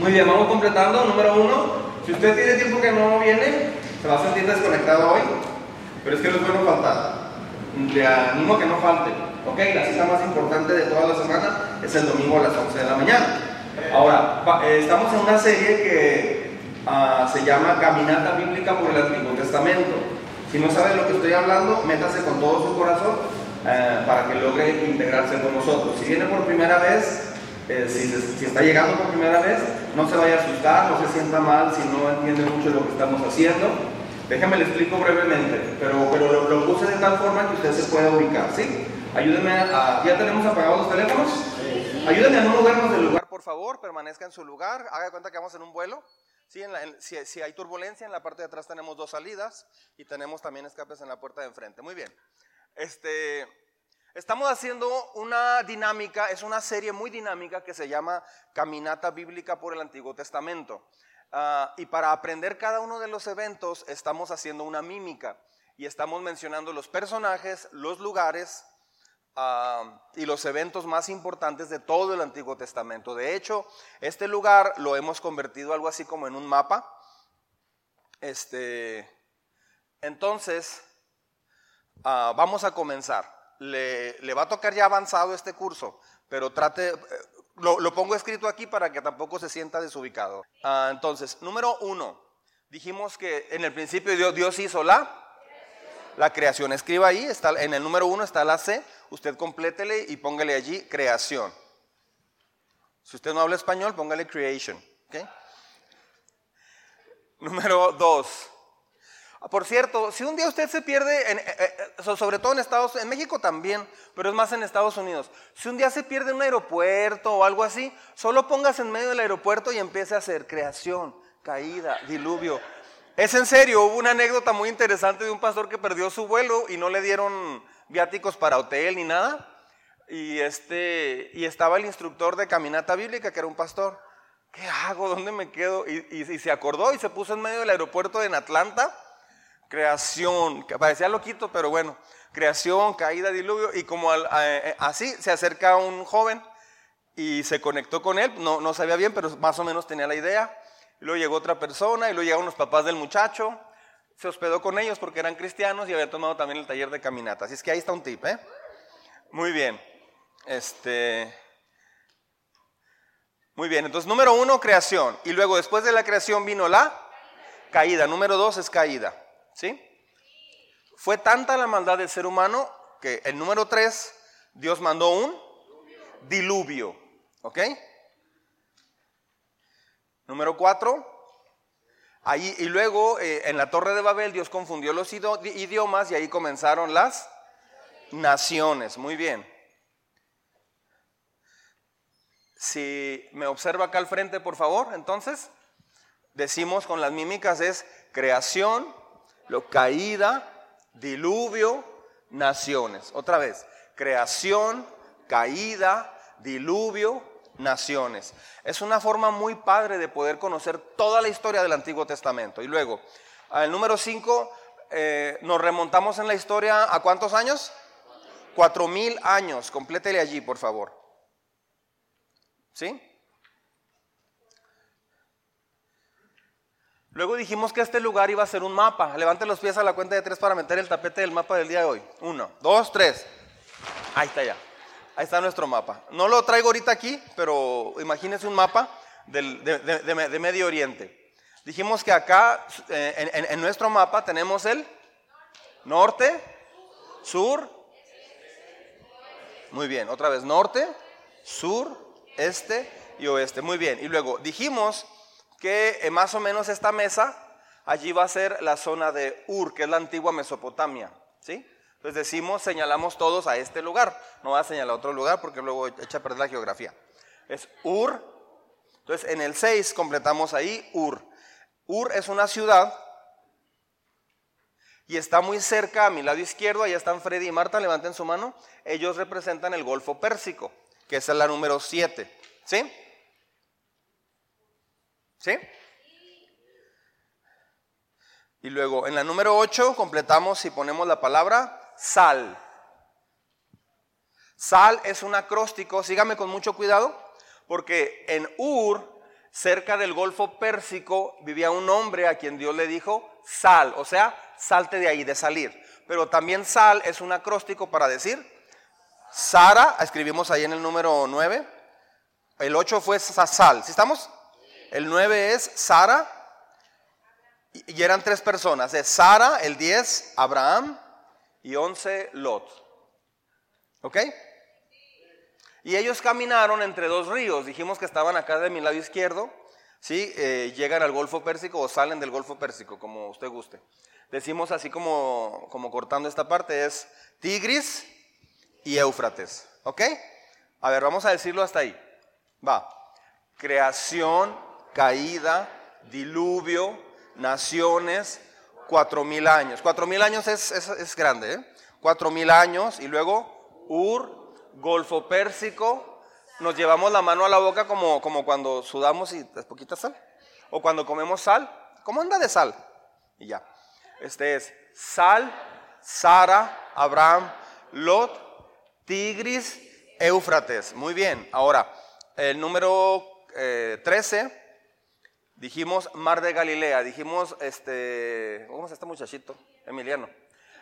Muy bien, vamos completando. Número uno, si usted tiene tiempo que no viene, se va a sentir desconectado hoy, pero es que no es bueno faltar. Le animo a que no falte. Ok, la cita más importante de toda la semana es el domingo a las 11 de la mañana. Ahora, eh, estamos en una serie que ah, se llama Caminata Bíblica por el Antiguo Testamento. Si no sabe lo que estoy hablando, métase con todo su corazón eh, para que logre integrarse con nosotros. Si viene por primera vez, eh, si, está llegando por primera vez, no se vaya a asustar, no se sienta mal si no entiende mucho lo que estamos haciendo. Déjame le explico brevemente, pero, pero lo, lo, puse de tal forma que usted se pueda ubicar, ¿sí? Ayúdenme a... ¿Ya tenemos apagados los teléfonos? Ayúdenme a no movernos del lugar, por favor, permanezca en su lugar, haga cuenta que vamos en un vuelo. Sí, si, si, hay turbulencia, en la parte de atrás tenemos dos salidas y tenemos también escapes en la puerta de enfrente. Muy bien. Este, Estamos haciendo una dinámica, es una serie muy dinámica que se llama Caminata Bíblica por el Antiguo Testamento. Ah, y para aprender cada uno de los eventos estamos haciendo una mímica y estamos mencionando los personajes, los lugares ah, y los eventos más importantes de todo el Antiguo Testamento. De hecho, este lugar lo hemos convertido algo así como en un mapa. Este, entonces, ah, vamos a comenzar le, va a tocar ya avanzado este curso, pero trate, eh, lo, pongo escrito aquí para que tampoco se sienta desubicado. Ah, entonces, número uno, dijimos que en el principio Dios, hizo la, la creación. Escriba ahí, está, en el número uno está la C, usted complétele y póngale allí creación. Si usted no habla español, póngale creation. Número dos, por cierto, si un día usted se pierde, en, eh, eh, sobre todo en Estados en México también, pero es más en Estados Unidos. Si un día se pierde en un aeropuerto o algo así, solo póngase en medio del aeropuerto y empiece a hacer creación, caída, diluvio. Es en serio, hubo una anécdota muy interesante de un pastor que perdió su vuelo y no le dieron viáticos para hotel ni nada. Y, este, y estaba el instructor de caminata bíblica, que era un pastor. ¿Qué hago? ¿Dónde me quedo? Y, y se acordó y se puso en medio del aeropuerto en Atlanta creación, que parecía loquito, pero bueno, creación, caída, diluvio, y como eh, así se acerca un joven y se conectó con él, no, no sabía bien, pero más o menos tenía la idea. luego llegó otra persona y luego llegaron los papás del muchacho, se hospedó con ellos porque eran cristianos y había tomado también el taller de caminata. Así es que ahí está un tip, ¿eh? Muy bien. Este. Muy bien, entonces número uno, creación. Y luego después de la creación vino la caída. Número dos es caída. ¿Sí? Fue tanta la maldad del ser humano que el número 3, Dios mandó un diluvio. ¿Ok? Número 4, ahí, y luego eh, en la torre de Babel Dios confundió los idiomas y ahí comenzaron las naciones. Muy bien. Si me observa acá al frente, por favor, entonces, decimos con las mímicas es creación, lo caída, diluvio, naciones. Otra vez, creación, caída, diluvio, naciones. Es una forma muy padre de poder conocer toda la historia del Antiguo Testamento. Y luego, al número 5, eh, nos remontamos en la historia a cuántos años? Cuatro mil años. Complétele allí, por favor. ¿Sí? Luego dijimos que este lugar iba a ser un mapa. Levante los pies a la cuenta de tres para meter el tapete del mapa del día de hoy. Uno, dos, tres. Ahí está ya. Ahí está nuestro mapa. No lo traigo ahorita aquí, pero imagínense un mapa de, Medio Oriente. Dijimos que acá, eh, en, nuestro mapa, tenemos el norte, sur. Muy bien, otra vez, norte, sur, este y oeste. Muy bien. Y luego dijimos que eh, más o menos esta mesa, allí va a ser la zona de Ur, que es la antigua Mesopotamia. ¿sí? Entonces decimos, señalamos todos a este lugar. No va a señalar otro lugar porque luego echa a perder la geografía. Es Ur. Entonces en el 6 completamos ahí Ur. Ur es una ciudad y está muy cerca a mi lado izquierdo. Allá están Freddy y Marta, levanten su mano. Ellos representan el Golfo Pérsico, que es la número 7. ¿Sí? ¿Sí? Y luego en la número 8 completamos y ponemos la palabra sal. Sal es un acróstico, sígame con mucho cuidado, porque en Ur cerca del Golfo Pérsico vivía un hombre a quien Dios le dijo, sal, o sea, salte de ahí, de salir. Pero también sal es un acróstico para decir, Sara, escribimos ahí en el número 9, el 8 fue sal, ¿sí estamos? El 9 es Sara, y eran tres personas, es Sara, el 10, Abraham, y 11, Lot. ¿Ok? Y ellos caminaron entre dos ríos. Dijimos que estaban acá de mi lado izquierdo. ¿sí? Eh, llegan al Golfo Pérsico o salen del Golfo Pérsico, como usted guste. Decimos así como, como cortando esta parte, es Tigris y Éufrates. ¿Ok? A ver, vamos a decirlo hasta ahí. Va. Creación, caída, diluvio, naciones, cuatro mil años. Cuatro mil años es, es, grande, ¿eh? Cuatro mil años y luego Ur, Golfo Pérsico, nos llevamos la mano a la boca como, como cuando sudamos y es poquita sal. O cuando comemos sal, ¿cómo anda de sal? Y ya. Este es Sal, Sara, Abraham, Lot, Tigris, Éufrates. Muy bien. Ahora, el número 13, eh, dijimos Mar de Galilea. Dijimos, este, ¿cómo es este muchachito? Emiliano.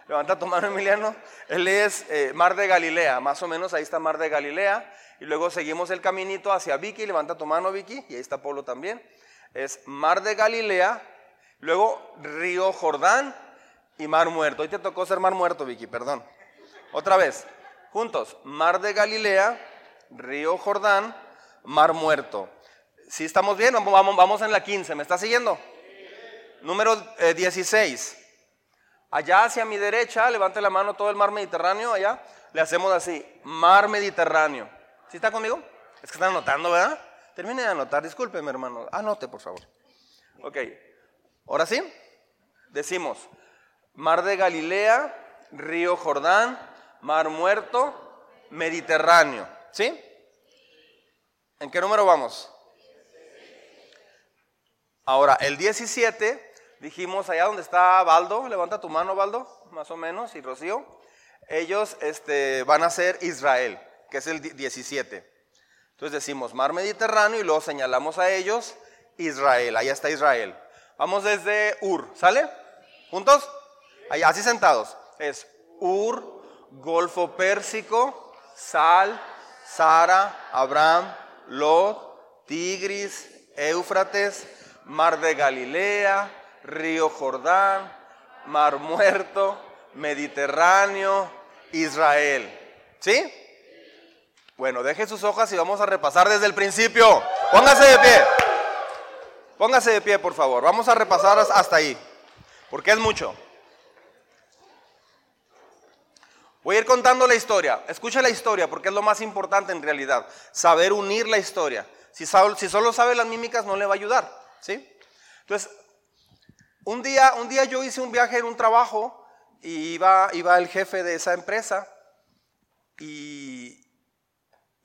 Levanta tu mano, Emiliano. Él es eh, Mar de Galilea, más o menos ahí está Mar de Galilea. Y luego seguimos el caminito hacia Vicky. Levanta tu mano, Vicky. Y ahí está Pablo también. Es Mar de Galilea. Luego Río Jordán y Mar Muerto. Hoy te tocó ser Mar Muerto, Vicky, perdón. Otra vez. Juntos. Mar de Galilea, Río Jordán, Mar Muerto. Si estamos bien, vamos, vamos en la 15. ¿Me está siguiendo? Número 16. Eh, Allá hacia mi derecha, levante la mano todo el mar Mediterráneo, allá, le hacemos así, mar Mediterráneo. ¿Sí está conmigo? Es que están anotando, ¿verdad? Termine de anotar, discúlpeme hermano, anote por favor. Ok, ahora sí, decimos, mar de Galilea, río Jordán, mar muerto, Mediterráneo. ¿Sí? ¿En qué número vamos? Ahora, el 17 dijimos allá donde está Baldo, levanta tu mano Baldo, más o menos, y Rocío, ellos este, van a ser Israel, que es el 17. Entonces decimos mar Mediterráneo y luego señalamos a ellos Israel, allá está Israel. Vamos desde Ur, ¿sale? ¿Juntos? Ahí, así sentados. Es Ur, Golfo Pérsico, Sal, Sara, Abraham, Lot, Tigris, Éufrates, Mar de Galilea, Río Jordán, Mar Muerto, Mediterráneo, Israel. ¿Sí? Bueno, deje sus hojas y vamos a repasar desde el principio. Póngase de pie. Póngase de pie, por favor. Vamos a repasar hasta ahí. Porque es mucho. Voy a ir contando la historia. Escuche la historia porque es lo más importante en realidad. Saber unir la historia. Si, si solo sabe las mímicas no le va a ayudar. ¿Sí? Entonces, un día, un día yo hice un viaje en un trabajo y iba, iba el jefe de esa empresa y,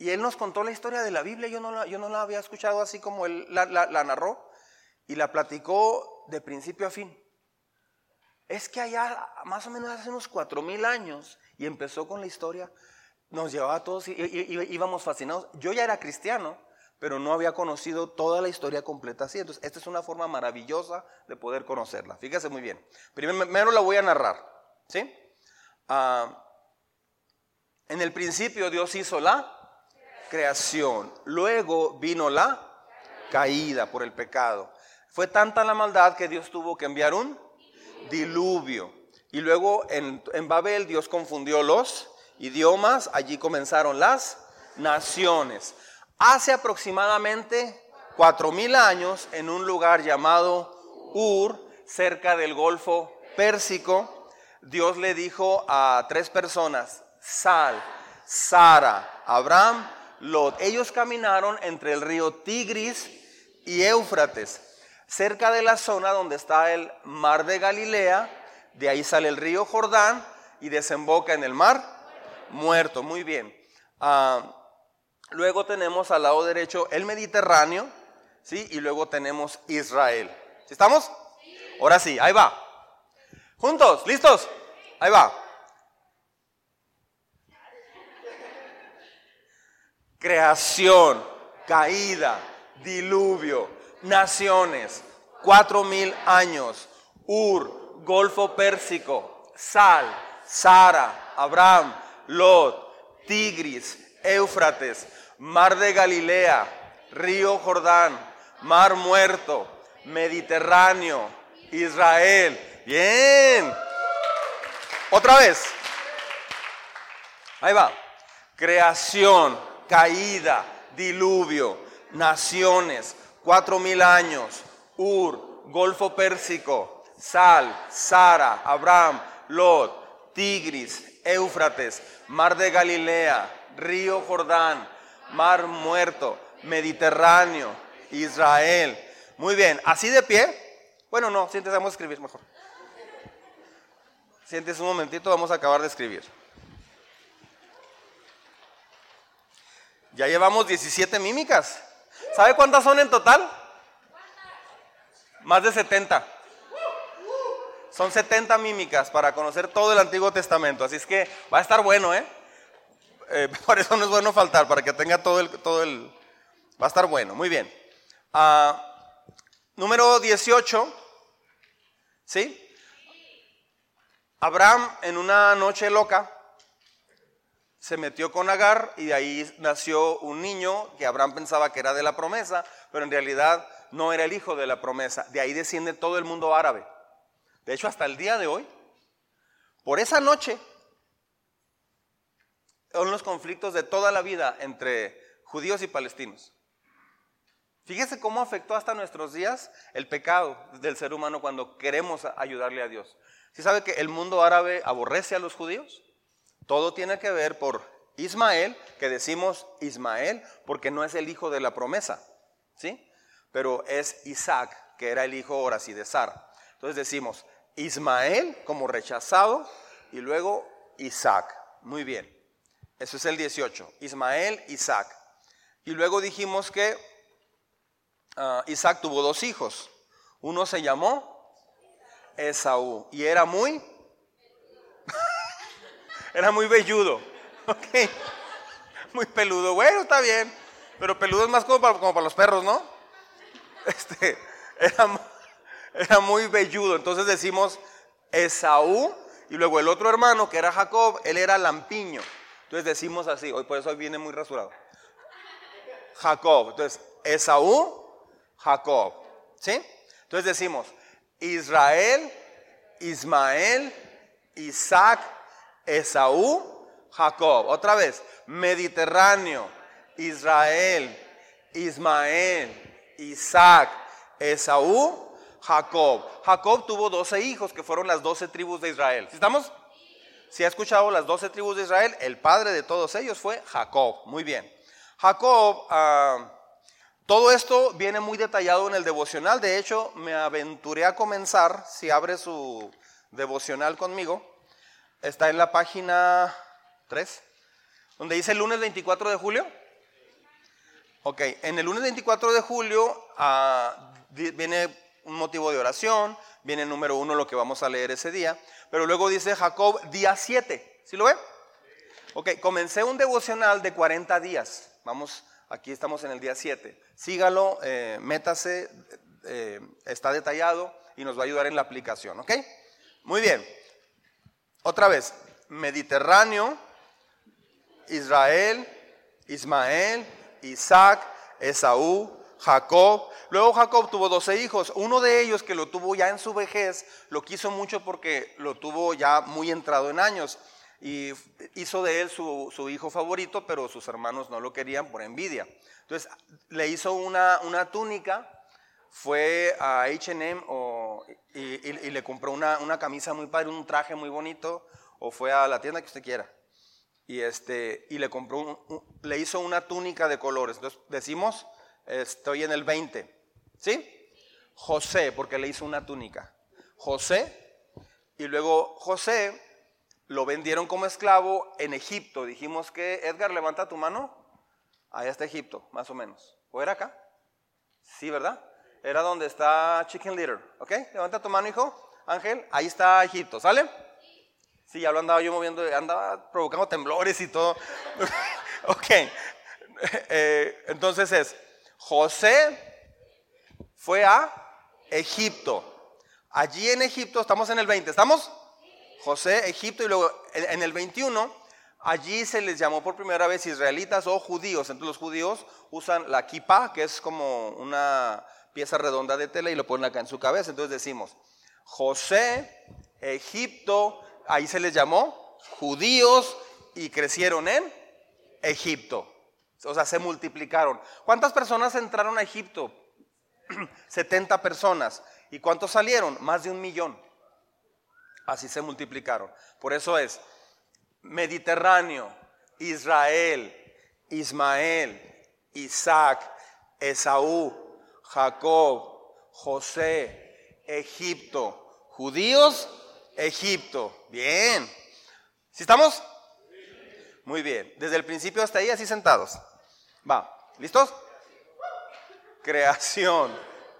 y él nos contó la historia de la Biblia. Yo no la, yo no la había escuchado así como él la, narró y la platicó de principio a fin. Es que allá, más o menos hace unos cuatro mil años, y empezó con la historia, nos llevaba a todos y, íbamos fascinados. Yo ya era cristiano, pero no había conocido toda la historia completa así. Entonces, esta es una forma maravillosa de poder conocerla. Fíjese muy bien. Primero la voy a narrar. ¿sí? Ah, en el principio Dios hizo la creación. Luego vino la caída por el pecado. Fue tanta la maldad que Dios tuvo que enviar un diluvio. Y luego en, en Babel Dios confundió los idiomas. Allí comenzaron las naciones. Hace aproximadamente cuatro mil años, en un lugar llamado Ur, cerca del Golfo Pérsico, Dios le dijo a tres personas, Sal, Sara, Abraham, Lot. Ellos caminaron entre el río Tigris y Éufrates, cerca de la zona donde está el mar de Galilea, de ahí sale el río Jordán y desemboca en el mar muerto. Muy bien. Ah, Luego tenemos al lado derecho el Mediterráneo, ¿sí? Y luego tenemos Israel. ¿Sí estamos? Ahora sí, ahí va. Juntos, ¿listos? Ahí va. Creación, caída, diluvio, naciones, cuatro mil años, Ur, Golfo Pérsico, Sal, Sara, Abraham, Lot, Tigris, Éufrates, Mar de Galilea, Río Jordán, Mar Muerto, Mediterráneo, Israel. Bien. Otra vez. Ahí va. Creación, caída, diluvio, naciones, cuatro mil años, Ur, Golfo Pérsico, Sal, Sara, Abraham, Lot, Tigris, Éufrates, Mar de Galilea, Río Jordán, Mar Muerto, Mediterráneo, Israel. Muy bien, así de pie. Bueno, no, siéntese, vamos a escribir mejor. Siéntese un momentito, vamos a acabar de escribir. Ya llevamos 17 mímicas. ¿Sabe cuántas son en total? Más de 70. Son 70 mímicas para conocer todo el Antiguo Testamento. Así es que va a estar bueno, ¿eh? Eh por eso no es bueno faltar, para que tenga todo el... Todo el va a estar bueno, muy bien. Ah, número 18. ¿Sí? Abraham en una noche loca se metió con Agar y de ahí nació un niño que Abraham pensaba que era de la promesa, pero en realidad no era el hijo de la promesa. De ahí desciende todo el mundo árabe. De hecho, hasta el día de hoy, por esa noche, son los conflictos de toda la vida entre judíos y palestinos. Fíjese cómo afectó hasta nuestros días el pecado del ser humano cuando queremos ayudarle a Dios. ¿Sí sabe que el mundo árabe aborrece a los judíos? Todo tiene que ver por Ismael, que decimos Ismael porque no es el hijo de la promesa, ¿sí? Pero es Isaac, que era el hijo ahora sí de Sara. Entonces decimos Ismael como rechazado y luego Isaac. Muy bien. Eso es el 18. Ismael, Isaac. Y luego dijimos que ah, Isaac tuvo dos hijos. Uno se llamó Esaú y era muy era muy velludo. Ok. Muy peludo. Bueno, está bien. Pero peludo es más como para, como para los perros, ¿no? Este, era, era muy velludo. Entonces decimos Esaú. Y luego el otro hermano, que era Jacob, él era lampiño. Entonces decimos así. Hoy por eso hoy viene muy rasurado. Jacob. Entonces, Esaú, Jacob. ¿Sí? Entonces decimos Israel, Ismael, Isaac, Esaú, Jacob. Otra vez, Mediterráneo, Israel, Ismael, Isaac, Esaú, Jacob. Jacob tuvo 12 hijos que fueron las 12 tribus de Israel. ¿Estamos? Si ha escuchado las 12 tribus de Israel, el padre de todos ellos fue Jacob. Muy bien. Jacob, ah, todo esto viene muy detallado en el devocional. De hecho, me aventuré a comenzar, si abre su devocional conmigo, está en la página 3, donde dice el lunes 24 de julio. Ok, en el lunes 24 de julio ah, viene un motivo de oración, viene número uno lo que vamos a leer ese día, pero luego dice Jacob día 7, ¿sí lo ve? Ok, comencé un devocional de 40 días, vamos, aquí estamos en el día 7, sígalo, eh, métase, eh, está detallado y nos va a ayudar en la aplicación, ¿ok? Muy bien. Otra vez, Mediterráneo, Israel, Ismael, Isaac, Esaú, Jacob. Luego Jacob tuvo 12 hijos. Uno de ellos que lo tuvo ya en su vejez, lo quiso mucho porque lo tuvo ya muy entrado en años. Y hizo de él su, hijo favorito, pero sus hermanos no lo querían por envidia. Entonces le hizo una, una túnica, fue a HM y, le compró una, camisa muy padre, un traje muy bonito, o fue a la tienda que usted quiera. Y, este, y le compró, le hizo una túnica de colores. Entonces decimos, estoy en el 20. ¿Sí? José, porque le hizo una túnica. José, y luego José lo vendieron como esclavo en Egipto. Dijimos que, Edgar, levanta tu mano. Ahí está Egipto, más o menos. ¿O era acá? Sí, ¿verdad? era donde está Chicken Litter, ¿ok? Levanta tu mano, hijo. Ángel, ahí está Egipto, ¿sale? Sí, ya lo andaba yo moviendo, andaba provocando temblores y todo. ok, eh, entonces es José fue a Egipto. Allí en Egipto, estamos en el 20, ¿estamos? José, Egipto, y luego en el 21, allí se les llamó por primera vez israelitas o judíos. Entonces los judíos usan la kippah, que es como una pieza redonda de tela, y lo ponen acá en su cabeza. Entonces decimos, José, Egipto, ahí se les llamó judíos y crecieron en Egipto. O sea, se multiplicaron. ¿Cuántas personas entraron a Egipto? 70 personas. ¿Y cuántos salieron? Más de un millón. Así se multiplicaron. Por eso es Mediterráneo, Israel, Ismael, Isaac, Esaú, Jacob, José, Egipto, judíos, Egipto. Bien. ¿Sí estamos? Muy bien. Desde el principio hasta ahí, así sentados. Va. ¿Listos? Creación,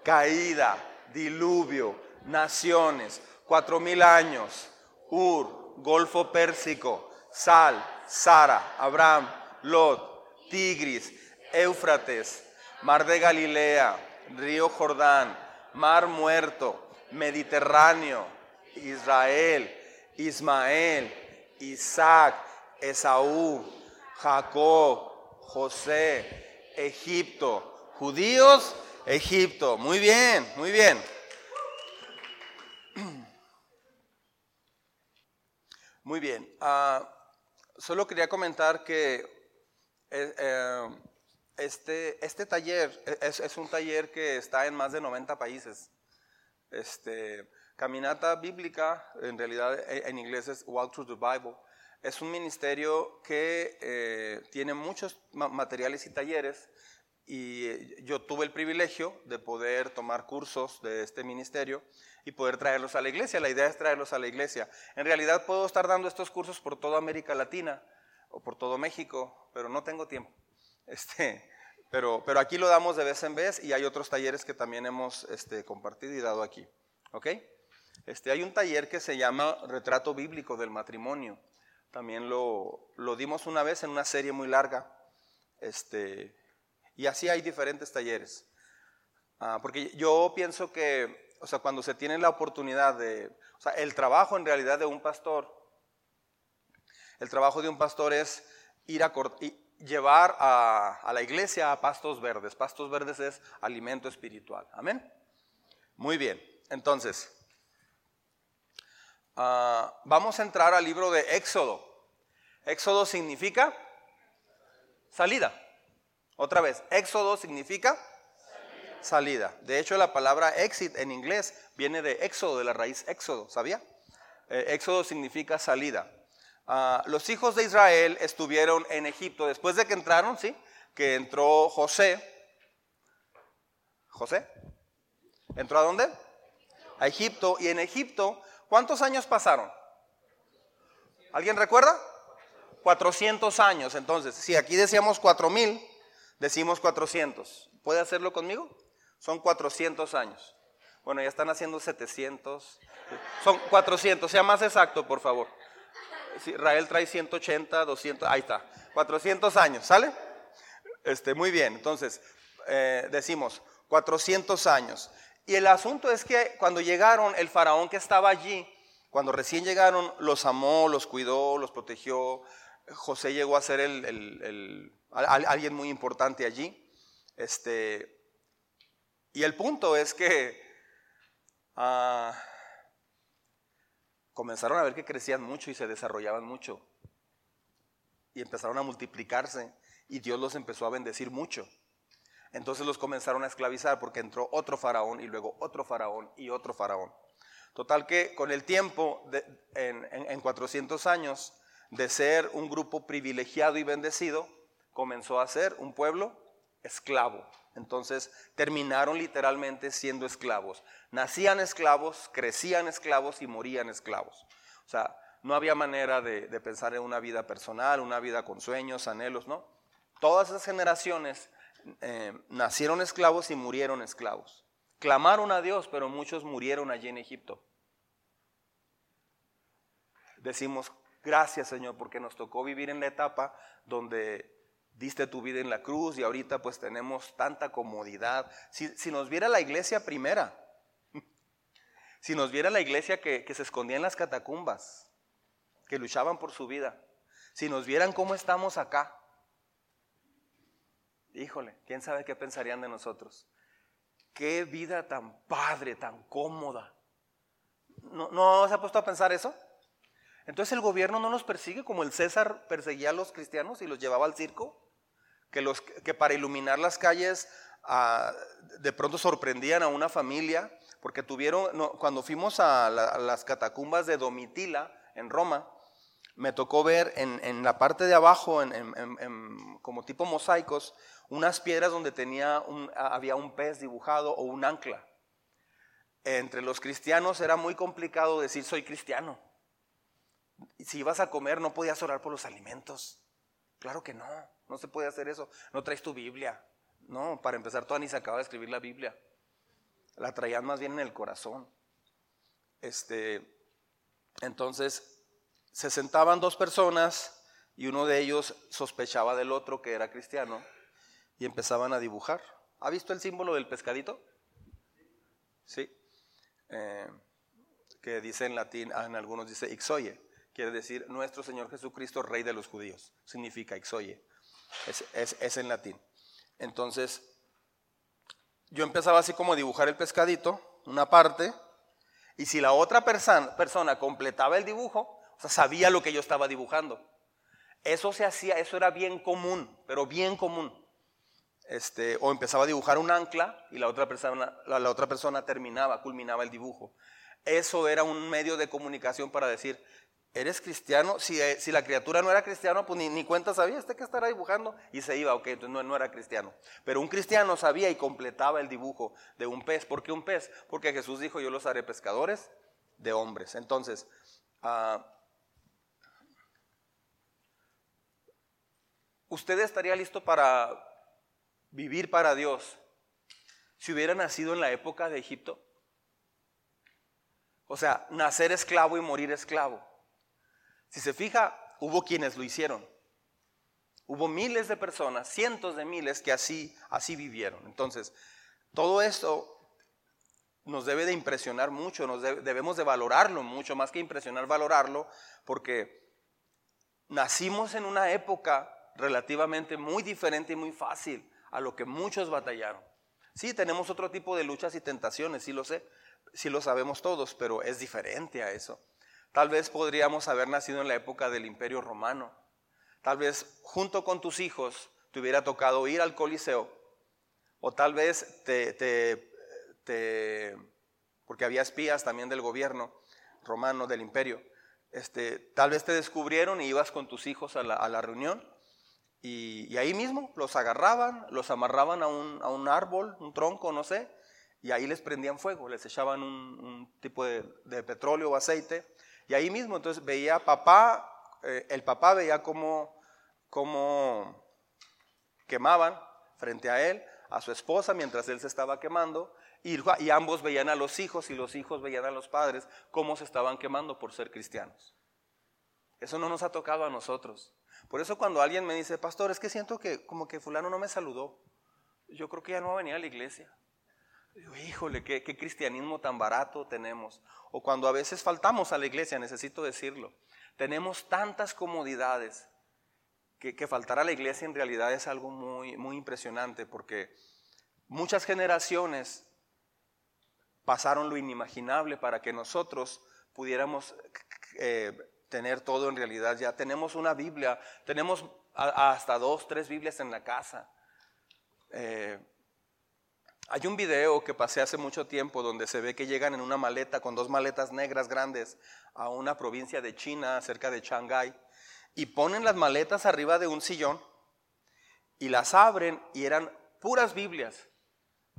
caída, diluvio, naciones, cuatro mil años, Ur, Golfo Pérsico, Sal, Sara, Abraham, Lot, Tigris, Éufrates, Mar de Galilea, Río Jordán, Mar Muerto, Mediterráneo, Israel, Ismael, Isaac, Esaú, Jacob, José, Egipto, judíos, Egipto. Muy bien, muy bien. Muy bien. Ah, solo quería comentar que eh, eh, este, este taller es, un taller que está en más de 90 países. Este, caminata bíblica, en realidad eh, en inglés es Walk Through the Bible. Es un ministerio que tiene muchos materiales y talleres y yo tuve el privilegio de poder tomar cursos de este ministerio y poder traerlos a la iglesia. La idea es traerlos a la iglesia. En realidad puedo estar dando estos cursos por toda América Latina o por todo México, pero no tengo tiempo. Este, pero, pero aquí lo damos de vez en vez y hay otros talleres que también hemos este, compartido y dado aquí. ¿Ok? Este, hay un taller que se llama Retrato Bíblico del Matrimonio. También lo, lo dimos una vez en una serie muy larga. Este, y así hay diferentes talleres. Ah, porque yo pienso que, o sea, cuando se tiene la oportunidad de, o sea, el trabajo en realidad de un pastor, el trabajo de un pastor es ir a llevar a, a la iglesia a pastos verdes. Pastos verdes es alimento espiritual. Amén. Muy bien. Entonces, ah, vamos a entrar al libro de Éxodo. Éxodo significa salida. Otra vez, éxodo significa salida. De hecho, la palabra exit en inglés viene de éxodo, de la raíz éxodo, ¿sabía? Eh, éxodo significa salida. Ah, los hijos de Israel estuvieron en Egipto después de que entraron, ¿sí? Que entró José. ¿José? ¿Entró a dónde? A Egipto. Y en Egipto, ¿cuántos años pasaron? ¿Alguien recuerda? 400 años. Entonces, si aquí decíamos 4000, Decimos 400. ¿Puede hacerlo conmigo? Son 400 años. Bueno, ya están haciendo 700. Son 400, sea más exacto, por favor. Israel trae 180, 200, ahí está. 400 años, ¿sale? Este, muy bien, entonces eh, decimos 400 años. Y el asunto es que cuando llegaron, el faraón que estaba allí, cuando recién llegaron, los amó, los cuidó, los protegió. José llegó a ser el alguien muy importante allí. Este, y el punto es que ah, comenzaron a ver que crecían mucho y se desarrollaban mucho. Y empezaron a multiplicarse y Dios los empezó a bendecir mucho. Entonces los comenzaron a esclavizar porque entró otro faraón y luego otro faraón y otro faraón. Total que con el tiempo, en, en 400 años, de ser un grupo privilegiado y bendecido, comenzó a ser un pueblo esclavo. Entonces terminaron literalmente siendo esclavos. Nacían esclavos, crecían esclavos y morían esclavos. O sea, no había manera de, pensar en una vida personal, una vida con sueños, anhelos, ¿no? Todas esas generaciones eh, nacieron esclavos y murieron esclavos. Clamaron a Dios, pero muchos murieron allí en Egipto. Decimos, gracias Señor, porque nos tocó vivir en la etapa donde diste tu vida en la cruz y ahorita pues tenemos tanta comodidad. Si, nos viera la iglesia primera, si nos viera la iglesia que, que se escondía en las catacumbas, que luchaban por su vida, si nos vieran cómo estamos acá, híjole, quién sabe qué pensarían de nosotros. Qué vida tan padre, tan cómoda. ¿No, ¿No se ha puesto a pensar eso? Entonces el gobierno no los persigue como el César perseguía a los cristianos y los llevaba al circo, que, para iluminar las calles ah, de pronto sorprendían a una familia, porque tuvieron, cuando fuimos a, las catacumbas de Domitila en Roma, me tocó ver en, la parte de abajo, en, como tipo mosaicos, unas piedras donde tenía un, había un pez dibujado o un ancla. Entre los cristianos era muy complicado decir soy cristiano. Si ibas a comer no podías orar por los alimentos. Claro que no, no se puede hacer eso. No traes tu Biblia. No, para empezar, todavía ni se acaba de escribir la Biblia. La traían más bien en el corazón. Este, entonces, se sentaban dos personas y uno de ellos sospechaba del otro que era cristiano y empezaban a dibujar. ¿Ha visto el símbolo del pescadito? Sí. Eh, que dice en latín, ah, en algunos dice ixoye, quiere decir nuestro Señor Jesucristo, Rey de los judíos. Significa ixoye. Es, en latín. Entonces, yo empezaba así como a dibujar el pescadito, una parte, y si la otra persona completaba el dibujo, sabía lo que yo estaba dibujando. Eso se hacía, eso era bien común, pero bien común. Este, o empezaba a dibujar un ancla y la otra, persona, la, otra persona terminaba, culminaba el dibujo. Eso era un medio de comunicación para decir, ¿eres cristiano? Si, eh, la criatura no era cristiano, pues ni, cuenta sabía, ¿este que estará dibujando? Y se iba, ok, entonces no, no, era cristiano. Pero un cristiano sabía y completaba el dibujo de un pez. ¿Por qué un pez? Porque Jesús dijo, yo los haré pescadores de hombres. Entonces, uh, ¿usted estaría listo para vivir para Dios si hubiera nacido en la época de Egipto? O sea, nacer esclavo y morir esclavo. Si se fija, hubo quienes lo hicieron. Hubo miles de personas, cientos de miles que así, así vivieron. Entonces, todo esto nos debe de impresionar mucho, nos debemos de valorarlo mucho, más que impresionar, valorarlo, porque nacimos en una época relativamente muy diferente y muy fácil a lo que muchos batallaron. Sí, tenemos otro tipo de luchas y tentaciones, sí lo sé, sí lo sabemos todos, pero es diferente a eso. Tal vez podríamos haber nacido en la época del Imperio Romano. Tal vez junto con tus hijos te hubiera tocado ir al Coliseo. O tal vez te, te, porque había espías también del gobierno romano, del imperio. Este, tal vez te descubrieron y ibas con tus hijos a la reunión y, ahí mismo los agarraban, los amarraban a un, árbol, un tronco, no sé, y ahí les prendían fuego, les echaban un, tipo de, petróleo o aceite. Y ahí mismo, entonces veía papá, eh, el papá veía cómo, cómo quemaban frente a él, a su esposa, mientras él se estaba quemando, y, y, ambos veían a los hijos y los hijos veían a los padres cómo se estaban quemando por ser cristianos. Eso no nos ha tocado a nosotros. Por eso cuando alguien me dice, pastor, es que siento que como que fulano no me saludó, yo creo que ya no va a venir a la iglesia. Digo, híjole, qué, cristianismo tan barato tenemos. O cuando a veces faltamos a la iglesia, necesito decirlo. Tenemos tantas comodidades que, que, faltar a la iglesia en realidad es algo muy, muy impresionante porque muchas generaciones pasaron lo inimaginable para que nosotros pudiéramos eh, tener todo en realidad ya. Tenemos una Biblia, tenemos hasta dos, tres Biblias en la casa. Eh, hay un video que pasé hace mucho tiempo donde se ve que llegan en una maleta con dos maletas negras grandes a una provincia de China cerca de Shanghái y ponen las maletas arriba de un sillón y las abren y eran puras Biblias,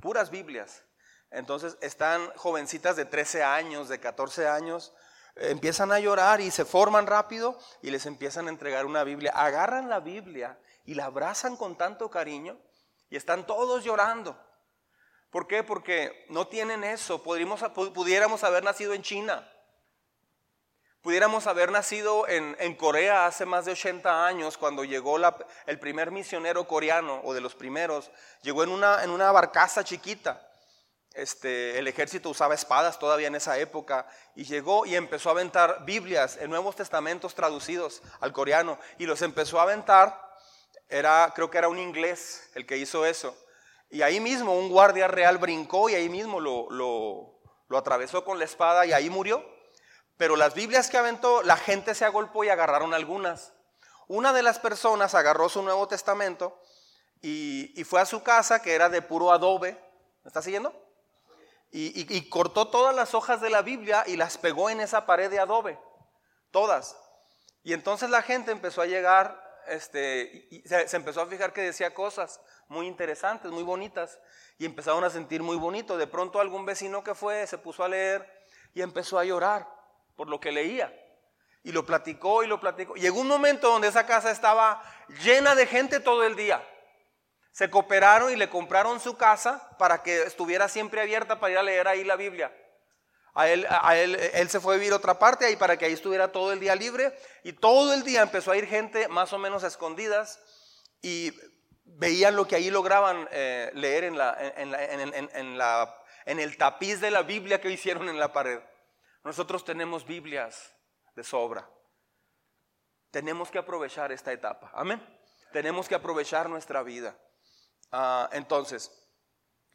puras Biblias. Entonces están jovencitas de 13 años, de 14 años, empiezan a llorar y se forman rápido y les empiezan a entregar una Biblia. Agarran la Biblia y la abrazan con tanto cariño y están todos llorando. ¿Por qué? Porque no tienen eso. pudiéramos haber nacido en China. Pudiéramos haber nacido en, Corea hace más de 80 años, cuando llegó el primer misionero coreano, o de los primeros, llegó en una, en una barcaza chiquita. Este, el ejército usaba espadas todavía en esa época y llegó y empezó a aventar Biblias, en Nuevos Testamentos traducidos al coreano y los empezó a aventar. Era, creo que era un inglés el que hizo eso. Y ahí mismo un guardia real brincó y ahí mismo lo, atravesó con la espada y ahí murió. Pero las Biblias que aventó, la gente se agolpó y agarraron algunas. Una de las personas agarró su Nuevo Testamento y, y fue a su casa que era de puro adobe. ¿Me está siguiendo? Y, cortó todas las hojas de la Biblia y las pegó en esa pared de adobe, todas. Y entonces la gente empezó a llegar, este, y se, se, empezó a fijar que decía cosas muy interesantes, muy bonitas, y empezaron a sentir muy bonito. De pronto algún vecino que fue se puso a leer y empezó a llorar por lo que leía. Y lo platicó y lo platicó. Llegó un momento donde esa casa estaba llena de gente todo el día se cooperaron y le compraron su casa para que estuviera siempre abierta para ir a leer ahí la Biblia. A él, a él, él se fue a vivir otra parte ahí para que ahí estuviera todo el día libre y todo el día empezó a ir gente más o menos escondidas y veían lo que ahí lograban eh, leer en, la, en, en, en, la, en el tapiz de la Biblia que hicieron en la pared. Nosotros tenemos Biblias de sobra. Tenemos que aprovechar esta etapa. Amén. Tenemos que aprovechar nuestra vida. Ah, entonces,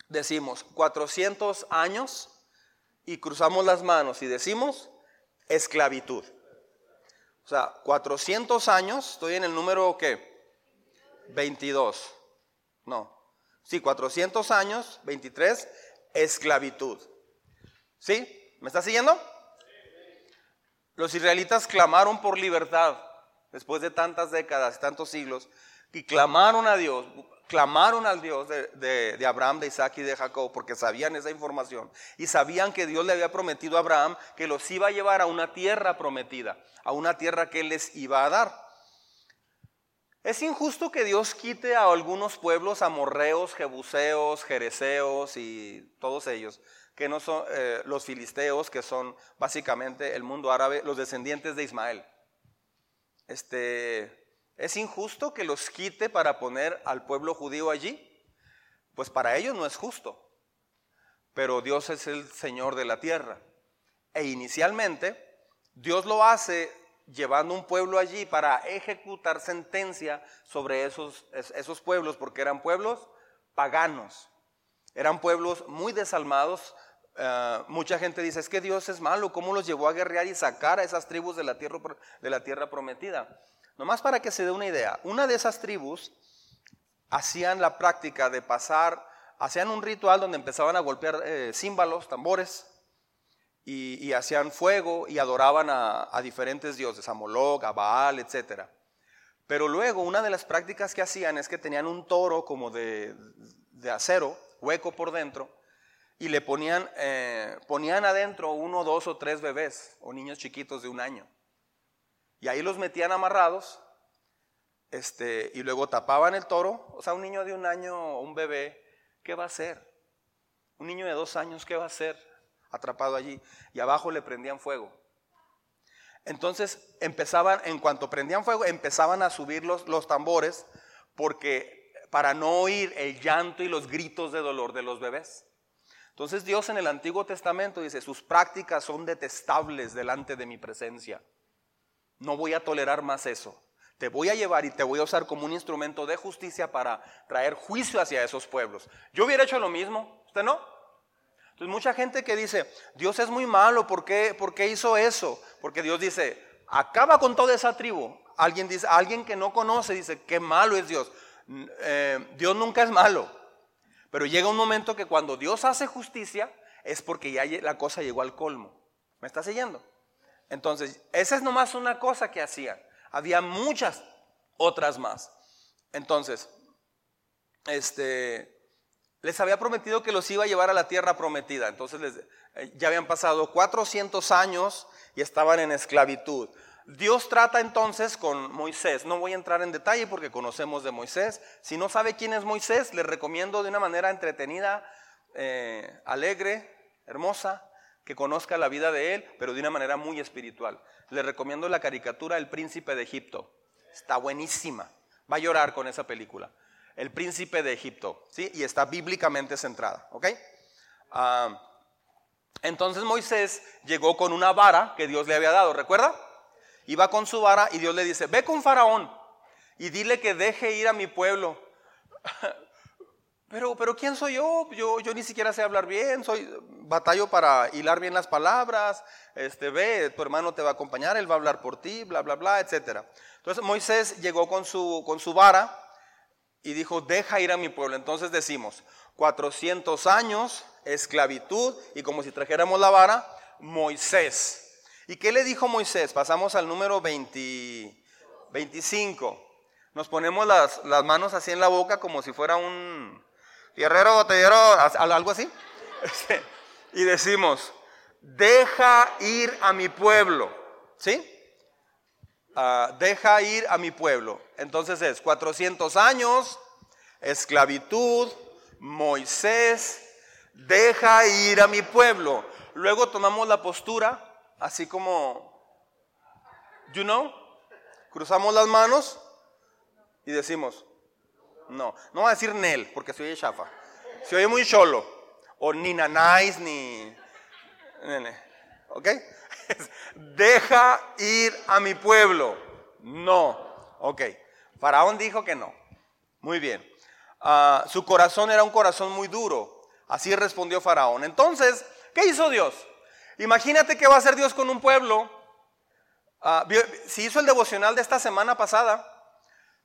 decimos 400 años y cruzamos las manos y decimos esclavitud. O sea, 400 años, estoy en el número ¿qué? 22. No. Sí, 400 años, 23, esclavitud. ¿Sí? ¿Me está siguiendo? Los israelitas clamaron por libertad después de tantas décadas, tantos siglos, y clamaron a Dios, clamaron al Dios de, Abraham, de Isaac y de Jacob porque sabían esa información y sabían que Dios le había prometido a Abraham que los iba a llevar a una tierra prometida, a una tierra que él les iba a dar. Es injusto que Dios quite a algunos pueblos amorreos, jebuseos, jereceos y todos ellos, que no son eh, los filisteos, que son básicamente el mundo árabe, los descendientes de Ismael. Este, ¿Es injusto que los quite para poner al pueblo judío allí? Pues para ellos no es justo. Pero Dios es el Señor de la tierra. E inicialmente Dios lo hace llevando un pueblo allí para ejecutar sentencia sobre esos, esos pueblos, porque eran pueblos paganos. Eran pueblos muy desalmados. Eh, mucha gente dice, es que Dios es malo, ¿cómo los llevó a guerrear y sacar a esas tribus de la tierra, de la tierra prometida? Nomás para que se dé una idea, una de esas tribus hacían la práctica de pasar, hacían un ritual donde empezaban a golpear eh, címbalos, tambores, y, hacían fuego y adoraban a, diferentes dioses, a Moloch, a Baal, etc. Pero luego una de las prácticas que hacían es que tenían un toro como de, acero, hueco por dentro, y le ponían, eh, ponían adentro uno, dos o tres bebés o niños chiquitos de un año. Y ahí los metían amarrados, este, y luego tapaban el toro. O sea, un niño de un año, un bebé, ¿qué va a hacer? Un niño de dos años, ¿qué va a hacer? Atrapado allí. Y abajo le prendían fuego. Entonces empezaban, en cuanto prendían fuego, empezaban a subir los, los tambores porque para no oír el llanto y los gritos de dolor de los bebés. Entonces Dios en el Antiguo Testamento dice, sus prácticas son detestables delante de mi presencia. No voy a tolerar más eso. Te voy a llevar y te voy a usar como un instrumento de justicia para traer juicio hacia esos pueblos. Yo hubiera hecho lo mismo, ¿usted no? Entonces mucha gente que dice, Dios es muy malo, ¿por qué, ¿por qué hizo eso? Porque Dios dice, acaba con toda esa tribu. Alguien dice, alguien que no conoce dice, qué malo es Dios. Eh, Dios nunca es malo. Pero llega un momento que cuando Dios hace justicia es porque ya la cosa llegó al colmo. ¿Me está siguiendo? Entonces, esa es nomás una cosa que hacían. Había muchas otras más. Entonces, este, les había prometido que los iba a llevar a la tierra prometida. Entonces, eh, ya habían pasado 400 años y estaban en esclavitud. Dios trata entonces con Moisés. No voy a entrar en detalle porque conocemos de Moisés. Si no sabe quién es Moisés, les recomiendo de una manera entretenida, eh, alegre, hermosa, que conozca la vida de él, pero de una manera muy espiritual. Le recomiendo la caricatura El Príncipe de Egipto. Está buenísima. Va a llorar con esa película. El Príncipe de Egipto, ¿sí? Y está bíblicamente centrada. Ah, entonces Moisés llegó con una vara que Dios le había dado, ¿recuerda? Iba con su vara y Dios le dice, ve con Faraón y dile que deje ir a mi pueblo. Pero, pero ¿quién soy yo? yo? Yo ni siquiera sé hablar bien, soy batallo para hilar bien las palabras. Este, ve, tu hermano te va a acompañar, él va a hablar por ti, bla, bla, bla, etc. Entonces Moisés llegó con su, con su vara y dijo, deja ir a mi pueblo. Entonces decimos, 400 años, esclavitud, y como si trajéramos la vara, Moisés. ¿Y qué le dijo Moisés? Pasamos al número 25. Nos ponemos las, las manos así en la boca como si fuera un tierrero, botellero, algo así. Y decimos, deja ir a mi pueblo. ¿Sí? Ah, deja ir a mi pueblo. Entonces es 400 años, esclavitud, Moisés, deja ir a mi pueblo. Luego tomamos la postura, así como, you know, cruzamos las manos y decimos, no, no va a decir Nel, porque se oye chafa. Se oye muy cholo. O ni nanáis, ni... ¿Ok? Deja ir a mi pueblo. No. Ok. Faraón dijo que no. Muy bien. Ah, su corazón era un corazón muy duro. Así respondió Faraón. Entonces, ¿qué hizo Dios? Imagínate que va a hacer Dios con un pueblo. Ah, si hizo el devocional de esta semana pasada,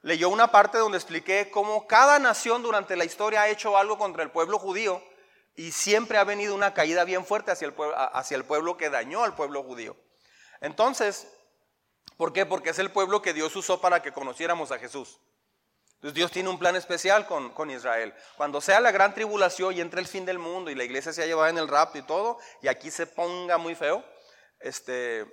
leyó una parte donde expliqué cómo cada nación durante la historia ha hecho algo contra el pueblo judío y siempre ha venido una caída bien fuerte hacia el pueblo, hacia el pueblo que dañó al pueblo judío. Entonces, ¿por qué? Porque es el pueblo que Dios usó para que conociéramos a Jesús. Entonces Dios tiene un plan especial con, con, Israel. Cuando sea la gran tribulación y entre el fin del mundo y la iglesia se ha llevado en el rapto y todo, y aquí se ponga muy feo, este,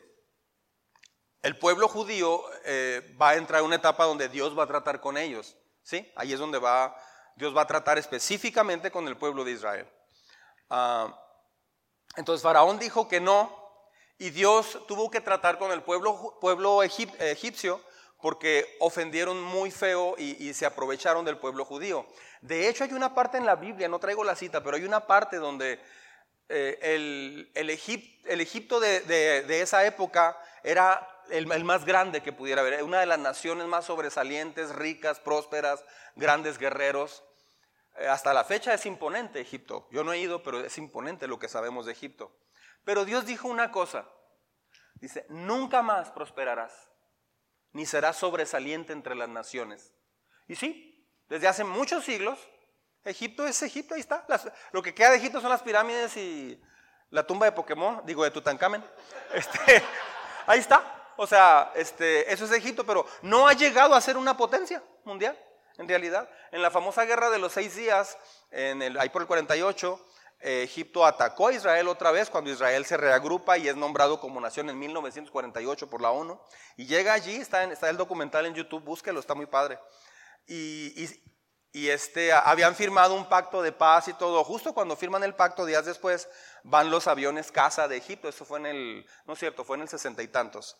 el pueblo judío eh, va a entrar en una etapa donde Dios va a tratar con ellos. ¿sí? Ahí es donde va, Dios va a tratar específicamente con el pueblo de Israel. Ah, entonces Faraón dijo que no, y Dios tuvo que tratar con el pueblo, pueblo egipcio porque ofendieron muy feo y, se aprovecharon del pueblo judío. De hecho, hay una parte en la Biblia, no traigo la cita, pero hay una parte donde eh, el, el, Egipto de, de, esa época era el, más grande que pudiera haber, una de las naciones más sobresalientes, ricas, prósperas, grandes guerreros. Eh, hasta la fecha es imponente Egipto. Yo no he ido, pero es imponente lo que sabemos de Egipto. Pero Dios dijo una cosa. Dice, nunca más prosperarás, ni serás sobresaliente entre las naciones. Y sí, desde hace muchos siglos, Egipto es Egipto, ahí está. lo que queda de Egipto son las pirámides y la tumba de Pokémon, digo de Tutankamen. Este, ahí está. O sea, este, eso es Egipto, pero no ha llegado a ser una potencia mundial, en realidad. En la famosa guerra de los seis días, en el, ahí por el 48, eh, Egipto atacó a Israel otra vez cuando Israel se reagrupa y es nombrado como nación en 1948 por la ONU. Y llega allí, está, el documental en YouTube, búsquelo, está muy padre. Y, y, este, habían firmado un pacto de paz y todo. Justo cuando firman el pacto, días después, van los aviones casa de Egipto. Eso fue en el, no es cierto, fue en el sesenta y tantos.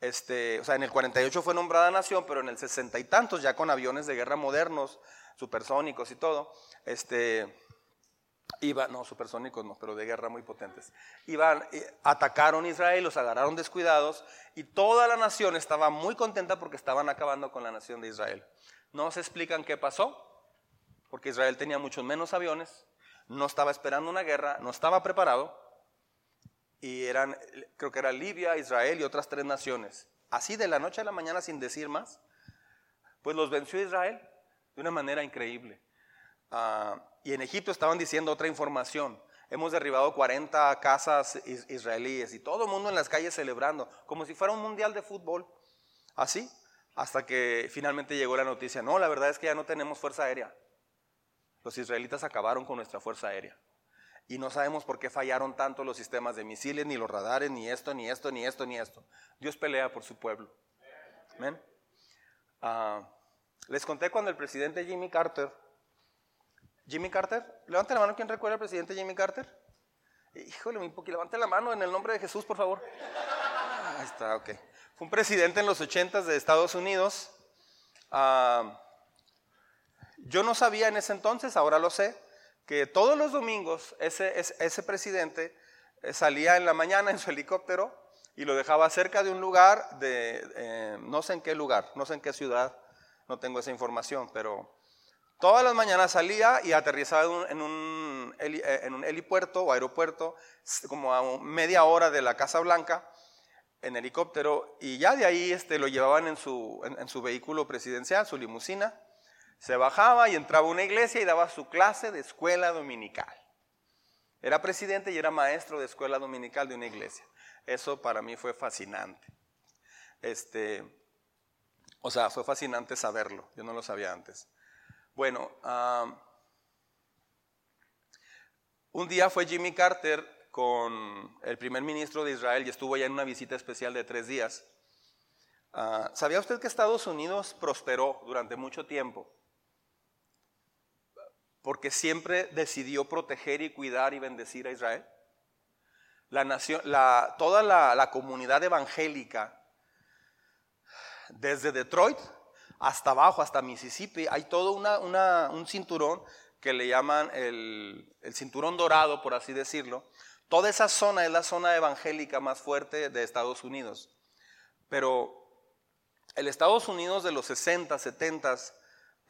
Este, o sea, en el 48 fue nombrada nación, pero en el sesenta y tantos, ya con aviones de guerra modernos, supersónicos y todo, este, iba, no, supersónicos no, pero de guerra muy potentes, iban, eh, atacaron Israel, los agarraron descuidados y toda la nación estaba muy contenta porque estaban acabando con la nación de Israel. No se explican qué pasó, porque Israel tenía muchos menos aviones, no estaba esperando una guerra, no estaba preparado, y eran, creo que era Libia, Israel y otras tres naciones. Así de la noche a la mañana sin decir más, pues los venció Israel de una manera increíble. Ah, y en Egipto estaban diciendo otra información. Hemos derribado 40 casas israelíes y todo el mundo en las calles celebrando, como si fuera un mundial de fútbol. Así, hasta que finalmente llegó la noticia, no, la verdad es que ya no tenemos fuerza aérea. Los israelitas acabaron con nuestra fuerza aérea. Y no sabemos por qué fallaron tanto los sistemas de misiles, ni los radares, ni esto, ni esto, ni esto, ni esto. Dios pelea por su pueblo. Amén. Ah, les conté cuando el presidente Jimmy Carter, Jimmy Carter, levante la mano quien recuerda al presidente Jimmy Carter. Híjole, un poquito, levante la mano en el nombre de Jesús, por favor. Ahí está, ok. Fue un presidente en los 80 de Estados Unidos. Ah, yo no sabía en ese entonces, ahora lo sé, que todos los domingos ese, ese, presidente eh, salía en la mañana en su helicóptero y lo dejaba cerca de un lugar, de eh, no sé en qué lugar, no sé en qué ciudad, no tengo esa información, pero todas las mañanas salía y aterrizaba en un, eh, en un helipuerto o aeropuerto, como a media hora de la Casa Blanca, en helicóptero, y ya de ahí este, lo llevaban en su, en su vehículo presidencial, su limusina, se bajaba y entraba a una iglesia y daba su clase de escuela dominical. Era presidente y era maestro de escuela dominical de una iglesia. Eso para mí fue fascinante. Este, o sea, fue fascinante saberlo. Yo no lo sabía antes. Bueno, un día fue Jimmy Carter con el primer ministro de Israel y estuvo allá en una visita especial de tres días. Ah, ¿Sabía usted que Estados Unidos prosperó durante mucho tiempo? Porque siempre decidió proteger y cuidar y bendecir a Israel. La nación, toda la, comunidad evangélica, desde Detroit hasta abajo, hasta Mississippi, hay todo un cinturón que le llaman el, el cinturón dorado, por así decirlo. Toda esa zona es la zona evangélica más fuerte de Estados Unidos. Pero el Estados Unidos de los 60, 70,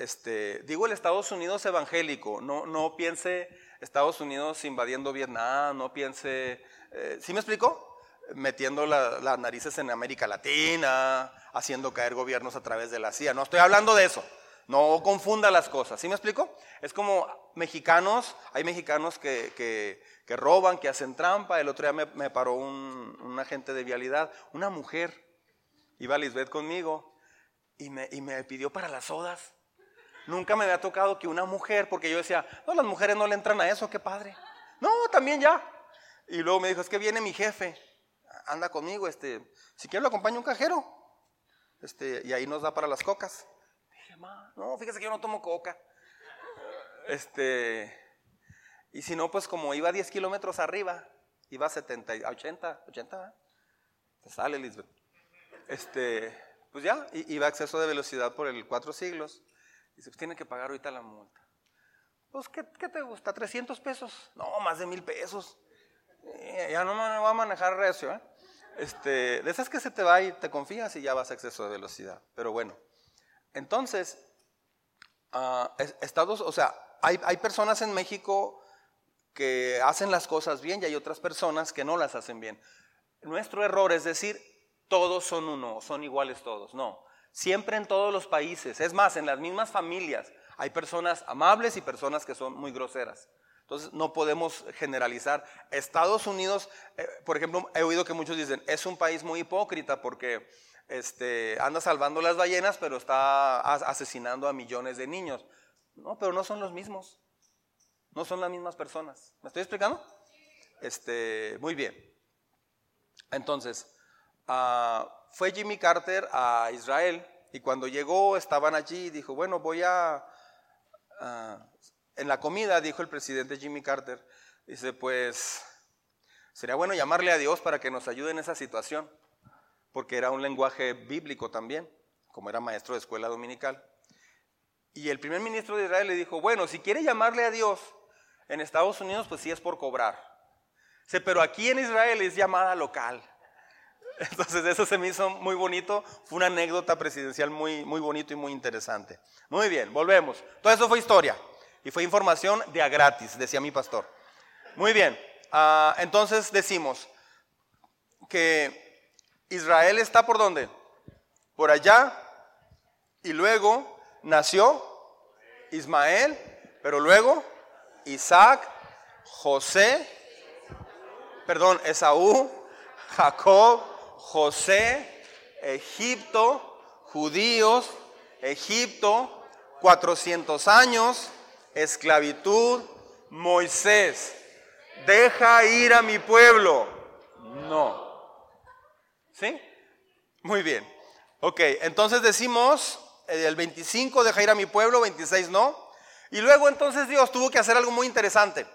este, digo el Estados Unidos evangélico, no, piense Estados Unidos invadiendo Vietnam, no piense, eh, ¿sí me explico? Metiendo las narices en América Latina, haciendo caer gobiernos a través de la CIA. No estoy hablando de eso. No confunda las cosas. ¿Sí me explico? Es como mexicanos, hay mexicanos que, roban, que hacen trampa. El otro día me, paró un, un, agente de vialidad, una mujer, iba a Lisbeth conmigo y me, y me pidió para las sodas. Nunca me había tocado que una mujer, porque yo decía, no, las mujeres no le entran a eso, qué padre. No, también ya. Y luego me dijo, es que viene mi jefe, anda conmigo, este, si quiero lo acompaño un cajero. Este, y ahí nos da para las cocas. Dije, ma, no, fíjese que yo no tomo coca. Este, y si no, pues como iba 10 kilómetros arriba, iba a 70, 80, 80, te sale Lisbeth. Este, pues ya, iba a exceso de velocidad por el cuatro siglos. Dice, pues tiene que pagar ahorita la multa. Pues, ¿qué, te gusta? ¿300 pesos? No, más de mil pesos. Eh, ya no me va a manejar recio, ¿eh? Este, de esas que se te va y te confías y ya vas a exceso de velocidad. Pero bueno, entonces, ah, Estados, o sea, hay, hay personas en México que hacen las cosas bien y hay otras personas que no las hacen bien. Nuestro error es decir, todos son uno, son iguales todos. No, Siempre en todos los países. Es más, en las mismas familias hay personas amables y personas que son muy groseras. Entonces no podemos generalizar. Estados Unidos, eh, por ejemplo, he oído que muchos dicen, es un país muy hipócrita porque este, anda salvando las ballenas, pero está asesinando a millones de niños. No, pero no son los mismos. No son las mismas personas. ¿Me estoy explicando? Este, muy bien. Entonces, uh, fue Jimmy Carter a Israel y cuando llegó estaban allí y dijo, bueno, voy a... en la comida dijo el presidente Jimmy Carter, dice, pues sería bueno llamarle a Dios para que nos ayude en esa situación, porque era un lenguaje bíblico también, como era maestro de escuela dominical. Y el primer ministro de Israel le dijo, bueno, si quiere llamarle a Dios en Estados Unidos, pues sí es por cobrar. Dice, pero aquí en Israel es llamada local. Entonces eso se me hizo muy bonito, fue una anécdota presidencial muy, muy bonito y muy interesante. Muy bien, volvemos. Todo eso fue historia y fue información de a gratis, decía mi pastor. Muy bien, ah, entonces decimos que Israel está por dónde? Por allá y luego nació Ismael, pero luego Isaac, José, perdón, Esaú, Jacob, José, Egipto, judíos, Egipto, 400 años, esclavitud, Moisés, deja ir a mi pueblo. No. ¿Sí? Muy bien. Ok, entonces decimos, eh, el 25 deja ir a mi pueblo, 26 no. Y luego entonces Dios tuvo que hacer algo muy interesante.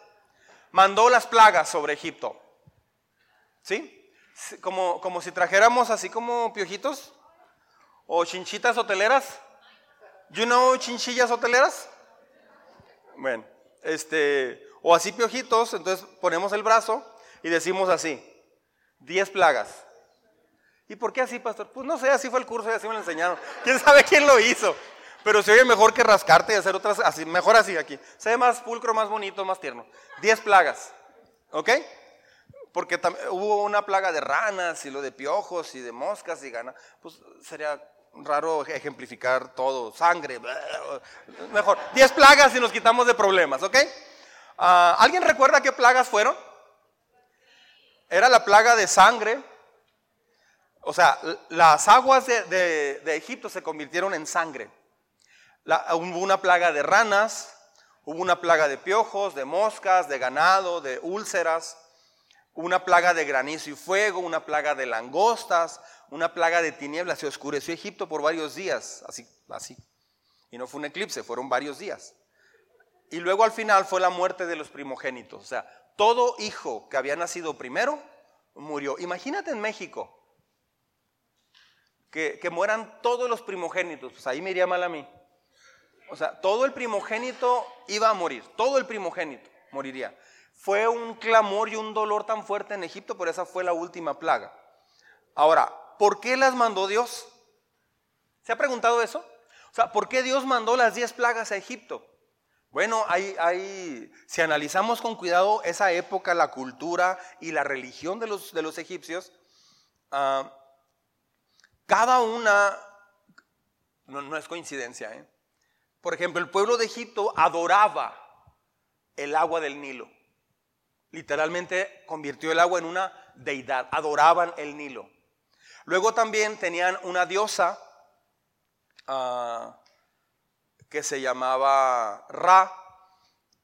mandó las plagas sobre Egipto. ¿Sí? Como, como si trajéramos así como piojitos o chinchitas hoteleras. You know chinchillas hoteleras? Bueno, este, o así piojitos, entonces ponemos el brazo y decimos así, 10 plagas. ¿Y por qué así, pastor? Pues no sé, así fue el curso y así me lo enseñaron. ¿Quién sabe quién lo hizo? Pero se oye mejor que rascarte y hacer otras, así, mejor así aquí. Se ve más pulcro, más bonito, más tierno. 10 plagas, ¿ok? Porque hubo una plaga de ranas y lo de piojos y de moscas y gana. Pues sería raro ejemplificar todo, sangre, mejor, 10 plagas y nos quitamos de problemas, ¿ok? Ah, ¿Alguien recuerda qué plagas fueron? Era la plaga de sangre, o sea, las aguas de, Egipto se convirtieron en sangre. hubo una plaga de ranas, hubo una plaga de piojos, de moscas, de ganado, de úlceras, una plaga de granizo y fuego, una plaga de langostas, una plaga de tinieblas. Se oscureció Egipto por varios días, así, así. Y no fue un eclipse, fueron varios días. Y luego al final fue la muerte de los primogénitos. O sea, todo hijo que había nacido primero murió. Imagínate en México que, que mueran todos los primogénitos. Pues ahí me iría mal a mí. O sea, todo el primogénito iba a morir. Todo el primogénito moriría. Fue un clamor y un dolor tan fuerte en Egipto, por esa fue la última plaga. Ahora, ¿por qué las mandó Dios? ¿Se ha preguntado eso? O sea, ¿por qué Dios mandó las diez plagas a Egipto? Bueno, hay, si analizamos con cuidado esa época, la cultura y la religión de los, de los egipcios, ah, cada una, no, no es coincidencia, ¿eh? por ejemplo, el pueblo de Egipto adoraba el agua del Nilo. Literalmente convirtió el agua en una deidad, adoraban el Nilo. Luego también tenían una diosa ah, que se llamaba Ra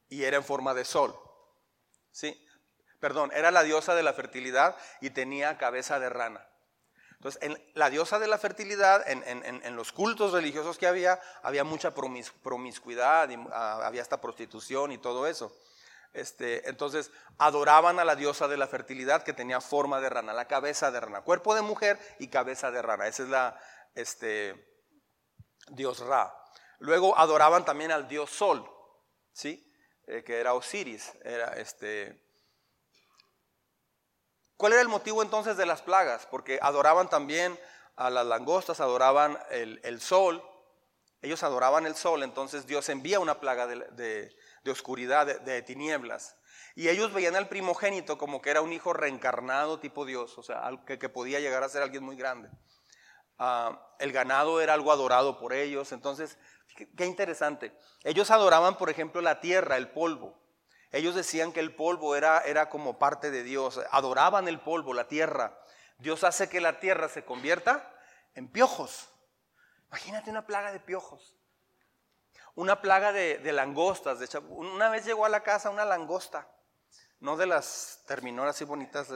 y era en forma de sol. ¿Sí? Perdón, era la diosa de la fertilidad y tenía cabeza de rana. Entonces, en la diosa de la fertilidad, en, los cultos religiosos que había, había mucha promiscuidad, y, ah, había esta prostitución y todo eso. Este, entonces adoraban a la diosa de la fertilidad que tenía forma de rana, la cabeza de rana, cuerpo de mujer y cabeza de rana. Ese es la este, dios Ra. Luego adoraban también al dios Sol, ¿sí? Eh, que era Osiris. Era este. ¿Cuál era el motivo entonces de las plagas? Porque adoraban también a las langostas, adoraban el, sol. Ellos adoraban el sol, entonces Dios envía una plaga de oscuridad, de, tinieblas. Y ellos veían al primogénito como que era un hijo reencarnado tipo Dios, o sea, que, que podía llegar a ser alguien muy grande. Ah, el ganado era algo adorado por ellos, entonces, qué, interesante. Ellos adoraban, por ejemplo, la tierra, el polvo. Ellos decían que el polvo era, era como parte de Dios, adoraban el polvo, la tierra. Dios hace que la tierra se convierta en piojos. Imagínate una plaga de piojos una plaga de, langostas. De una vez llegó a la casa una langosta, no de las terminoras así bonitas.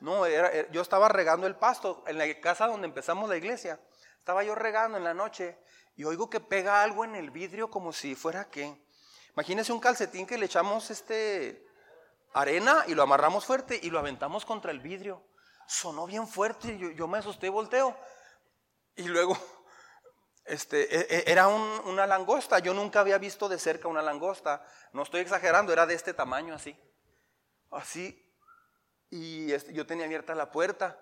No, era, yo estaba regando el pasto en la casa donde empezamos la iglesia. Estaba yo regando en la noche y oigo que pega algo en el vidrio como si fuera que. Imagínese un calcetín que le echamos este arena y lo amarramos fuerte y lo aventamos contra el vidrio. Sonó bien fuerte, yo, yo me asusté y volteo. Y luego este, e, e, era una langosta. Yo nunca había visto de cerca una langosta. No estoy exagerando, era de este tamaño así. Así. Y este, yo tenía abierta la puerta.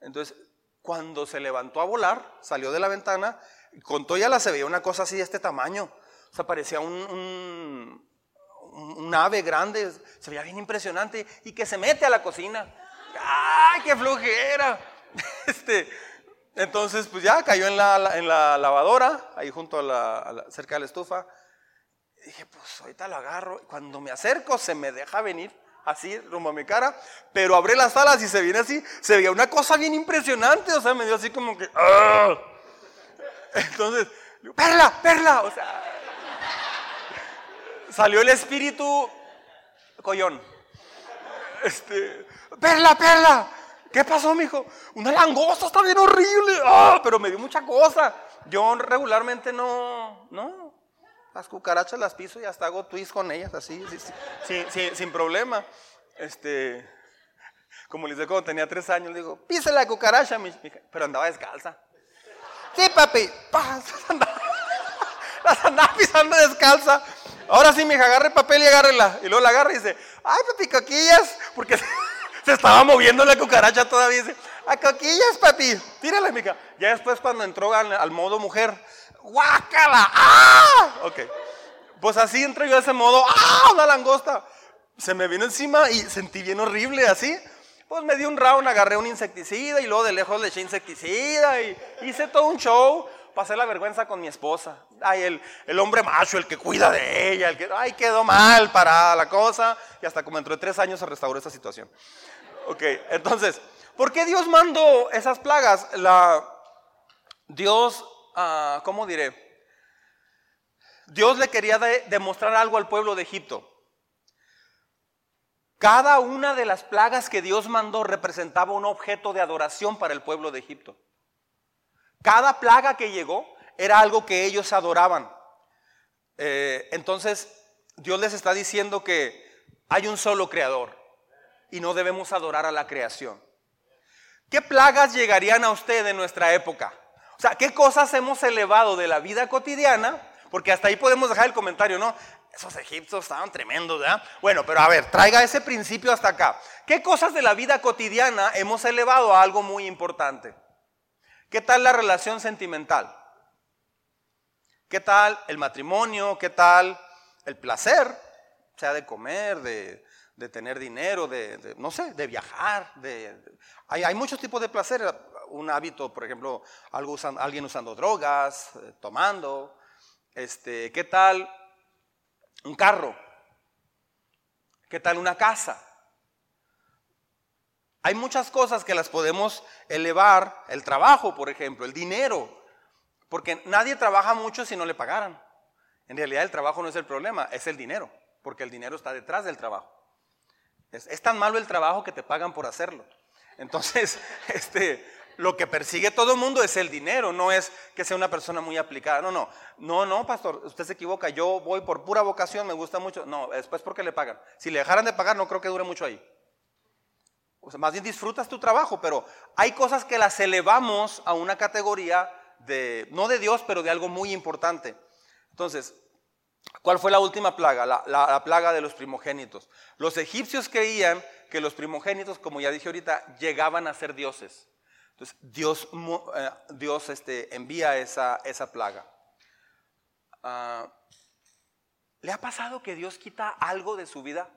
Entonces, cuando se levantó a volar, salió de la ventana, con ya la se veía una cosa así de este tamaño. O sea, parecía un, un, ave grande, se veía bien impresionante y que se mete a la cocina. ¡Ay, qué flujera! Este, entonces, pues ya cayó en la, en la lavadora, ahí junto a la, cerca de la estufa. Dije, pues ahorita lo agarro. Cuando me acerco, se me deja venir así rumbo a mi cara, pero abre las alas y se viene así. Se veía una cosa bien impresionante, o sea, me dio así como que. ¡ah! Entonces, perla, perla, o sea. Salió el espíritu collón. Este, perla, perla. ¿Qué pasó, mijo? Una langosta está bien horrible. ¡Ah! pero me dio mucha cosa. Yo regularmente no, no. las cucarachas las piso y hasta hago twist con ellas, así, sin problema. Este, como les dije cuando tenía tres años, digo, pisa la cucaracha, pero andaba descalza. Sí, papi, las andaba pisando descalza. Ahora sí, mija, agarre papel y agárrela. Y luego la agarra y dice, ay, papi, coquillas, porque se estaba moviendo la cucaracha todavía. Dice, a coquillas, papi, tírala, mija. Ya después cuando entró al, modo mujer, guácala, ¡ah! Ok. Pues así entró yo a ese modo, ¡ah! Una langosta. Se me vino encima y sentí bien horrible así. Pues me di un round, agarré un insecticida y luego de lejos le eché insecticida y hice todo un show. Pasé la vergüenza con mi esposa. Ay, el, el hombre macho, el que cuida de ella, el que, ay, quedó mal parada la cosa. Y hasta como entró de tres años se restauró esa situación. Ok, entonces, ¿por qué Dios mandó esas plagas? La, Dios, uh, ¿cómo diré? Dios le quería demostrar algo al pueblo de Egipto. Cada una de las plagas que Dios mandó representaba un objeto de adoración para el pueblo de Egipto. Cada plaga que llegó era algo que ellos adoraban. Eh, entonces, Dios les está diciendo que hay un solo creador y no debemos adorar a la creación. ¿Qué plagas llegarían a usted en nuestra época? O sea, ¿qué cosas hemos elevado de la vida cotidiana? Porque hasta ahí podemos dejar el comentario, ¿no? esos egipcios estaban tremendos, ¿verdad? Bueno, pero a ver, traiga ese principio hasta acá. ¿Qué cosas de la vida cotidiana hemos elevado a algo muy importante? ¿Qué tal la relación sentimental? ¿Qué tal el matrimonio? ¿Qué tal el placer? Sea de comer, de, tener dinero, de, no sé, de viajar. De, hay, hay, muchos tipos de placer. Un hábito, por ejemplo, alguien usando drogas, eh, tomando. Este, ¿Qué tal un carro? ¿Qué tal una casa? Hay muchas cosas que las podemos elevar, el trabajo, por ejemplo, el dinero, porque nadie trabaja mucho si no le pagaran. En realidad el trabajo no es el problema, es el dinero, porque el dinero está detrás del trabajo. Es, tan malo el trabajo que te pagan por hacerlo. Entonces, este, lo que persigue todo el mundo es el dinero, no es que sea una persona muy aplicada. No, no, no, no, pastor, usted se equivoca. Yo voy por pura vocación, me gusta mucho. No, después porque le pagan. Si le dejaran de pagar, no creo que dure mucho ahí. O sea, más bien disfrutas tu trabajo, pero hay cosas que las elevamos a una categoría de, no de Dios, pero de algo muy importante. Entonces, ¿cuál fue la última plaga? La, la plaga de los primogénitos. Los egipcios creían que los primogénitos, como ya dije ahorita, llegaban a ser dioses. Entonces, Dios, eh, Dios este, envía esa, esa plaga. Ah, ¿Le ha pasado que Dios quita algo de su vida?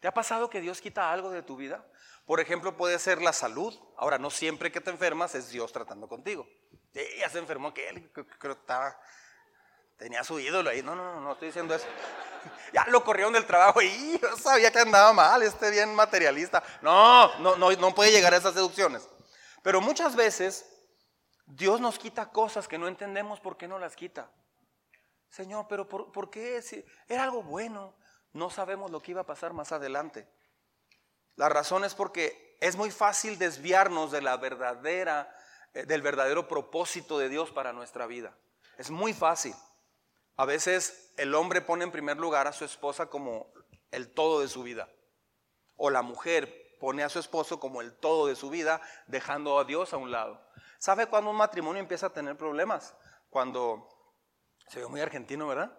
¿Te ha pasado que Dios quita algo de tu vida? Por ejemplo, puede ser la salud. Ahora, no siempre que te enfermas es Dios tratando contigo. Ya se enfermó que él, creo que estaba, tenía su ídolo ahí. No, no, no, no estoy diciendo eso. Ya lo corrieron del trabajo y yo sabía que andaba mal, este bien materialista. No, no, no, no puede llegar a esas deducciones. Pero muchas veces Dios nos quita cosas que no entendemos por qué no las quita. Señor, pero ¿por, qué? Si era algo bueno, no sabemos lo que iba a pasar más adelante. La razón es porque es muy fácil desviarnos de la verdadera, del verdadero propósito de Dios para nuestra vida. Es muy fácil. A veces el hombre pone en primer lugar a su esposa como el todo de su vida. O la mujer pone a su esposo como el todo de su vida, dejando a Dios a un lado. ¿Sabe cuándo un matrimonio empieza a tener problemas? Cuando, se ve muy argentino, ¿verdad?